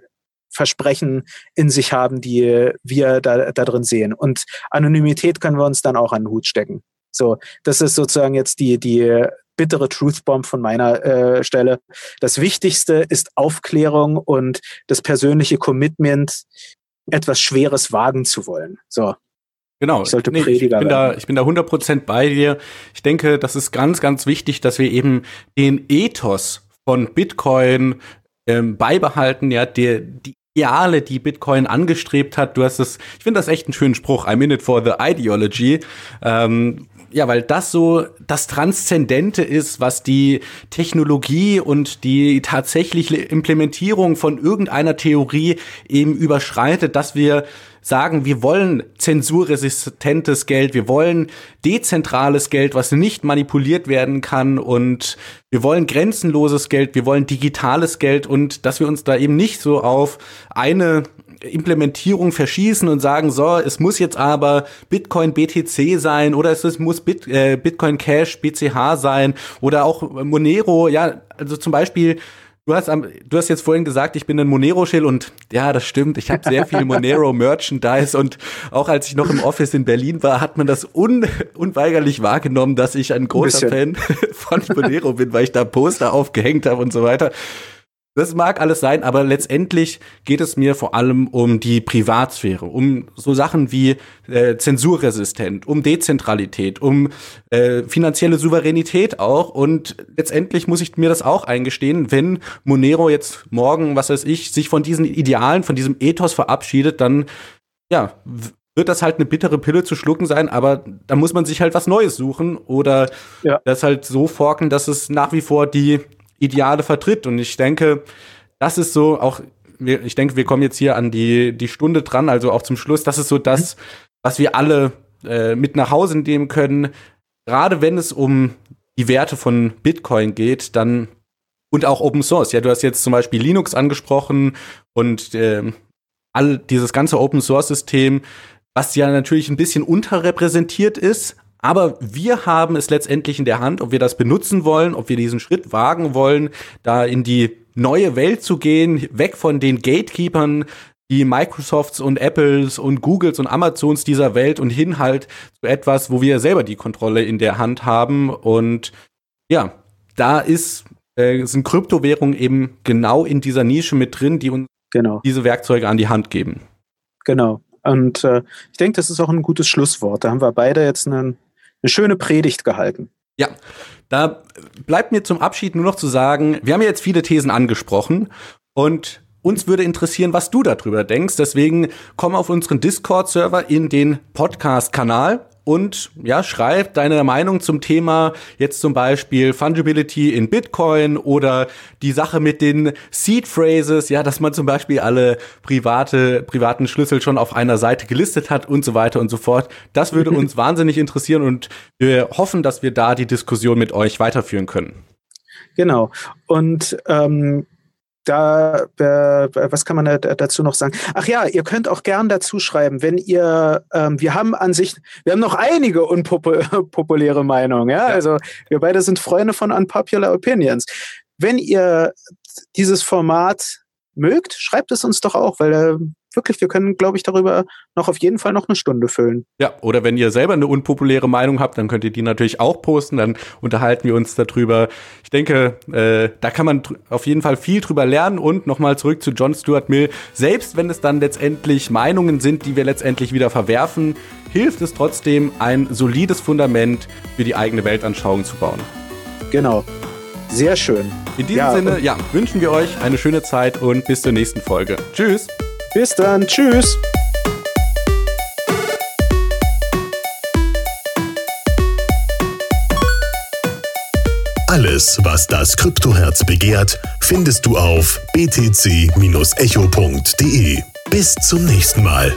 Versprechen in sich haben, die wir da, da drin sehen. Und Anonymität können wir uns dann auch an den Hut stecken. So, das ist sozusagen jetzt die, die bittere Truthbomb von meiner äh, Stelle. Das Wichtigste ist Aufklärung und das persönliche Commitment, etwas Schweres wagen zu wollen. So. Genau. Ich, sollte nee, Prediger ich bin werden. da, ich bin da 100% bei dir. Ich denke, das ist ganz, ganz wichtig, dass wir eben den Ethos von Bitcoin ähm, beibehalten, ja, der, die Ideale, die Bitcoin angestrebt hat. Du hast es, ich finde das echt einen schönen Spruch, I'm in it for the ideology. Ähm, ja, weil das so das Transzendente ist, was die Technologie und die tatsächliche Implementierung von irgendeiner Theorie eben überschreitet, dass wir sagen, wir wollen zensurresistentes Geld, wir wollen dezentrales Geld, was nicht manipuliert werden kann und wir wollen grenzenloses Geld, wir wollen digitales Geld und dass wir uns da eben nicht so auf eine Implementierung verschießen und sagen, so, es muss jetzt aber Bitcoin BTC sein oder es muss Bit, äh, Bitcoin Cash BCH sein oder auch Monero, ja, also zum Beispiel Du hast, am, du hast jetzt vorhin gesagt, ich bin ein Monero-Schill und ja, das stimmt. Ich habe sehr viel Monero-Merchandise und auch als ich noch im Office in Berlin war, hat man das un, unweigerlich wahrgenommen, dass ich ein großer ein Fan von Monero bin, weil ich da Poster aufgehängt habe und so weiter. Das mag alles sein, aber letztendlich geht es mir vor allem um die Privatsphäre, um so Sachen wie äh, zensurresistent, um Dezentralität, um äh, finanzielle Souveränität auch. Und letztendlich muss ich mir das auch eingestehen, wenn Monero jetzt morgen, was weiß ich, sich von diesen Idealen, von diesem Ethos verabschiedet, dann ja, wird das halt eine bittere Pille zu schlucken sein, aber da muss man sich halt was Neues suchen oder ja. das halt so forken, dass es nach wie vor die Ideale vertritt. Und ich denke, das ist so auch, ich denke, wir kommen jetzt hier an die, die Stunde dran, also auch zum Schluss. Das ist so das, was wir alle äh, mit nach Hause nehmen können. Gerade wenn es um die Werte von Bitcoin geht, dann und auch Open Source. Ja, du hast jetzt zum Beispiel Linux angesprochen und äh, all dieses ganze Open Source System, was ja natürlich ein bisschen unterrepräsentiert ist, aber wir haben es letztendlich in der Hand, ob wir das benutzen wollen, ob wir diesen Schritt wagen wollen, da in die neue Welt zu gehen, weg von den Gatekeepers, die Microsofts und Apples und Googles und Amazons dieser Welt und hin halt zu etwas, wo wir selber die Kontrolle in der Hand haben. Und ja, da ist, äh, sind Kryptowährungen eben genau in dieser Nische mit drin, die uns genau. diese Werkzeuge an die Hand geben. Genau. Und äh, ich denke, das ist auch ein gutes Schlusswort. Da haben wir beide jetzt einen eine schöne Predigt gehalten. Ja, da bleibt mir zum Abschied nur noch zu sagen, wir haben jetzt viele Thesen angesprochen und uns würde interessieren, was du darüber denkst. Deswegen komm auf unseren Discord-Server in den Podcast-Kanal und ja, schreib deine Meinung zum Thema jetzt zum Beispiel Fungibility in Bitcoin oder die Sache mit den Seed Phrases, ja, dass man zum Beispiel alle private, privaten Schlüssel schon auf einer Seite gelistet hat und so weiter und so fort. Das würde uns wahnsinnig interessieren und wir hoffen, dass wir da die Diskussion mit euch weiterführen können. Genau. Und ähm, da, äh, was kann man da, dazu noch sagen? Ach ja, ihr könnt auch gern dazu schreiben, wenn ihr, ähm, wir haben an sich, wir haben noch einige unpopuläre Meinungen, ja? ja? Also wir beide sind Freunde von Unpopular Opinions. Wenn ihr dieses Format mögt, schreibt es uns doch auch, weil äh, wirklich, wir können, glaube ich, darüber noch auf jeden Fall noch eine Stunde füllen. Ja, oder wenn ihr selber eine unpopuläre Meinung habt, dann könnt ihr die natürlich auch posten, dann unterhalten wir uns darüber. Ich denke, äh, da kann man auf jeden Fall viel drüber lernen und nochmal zurück zu John Stuart Mill. Selbst wenn es dann letztendlich Meinungen sind, die wir letztendlich wieder verwerfen, hilft es trotzdem, ein solides Fundament für die eigene Weltanschauung zu bauen. Genau. Sehr schön. In diesem ja, Sinne, ja, wünschen wir euch eine schöne Zeit und bis zur nächsten Folge. Tschüss. Bis dann. Tschüss. Alles, was das Kryptoherz begehrt, findest du auf btc-echo.de. Bis zum nächsten Mal.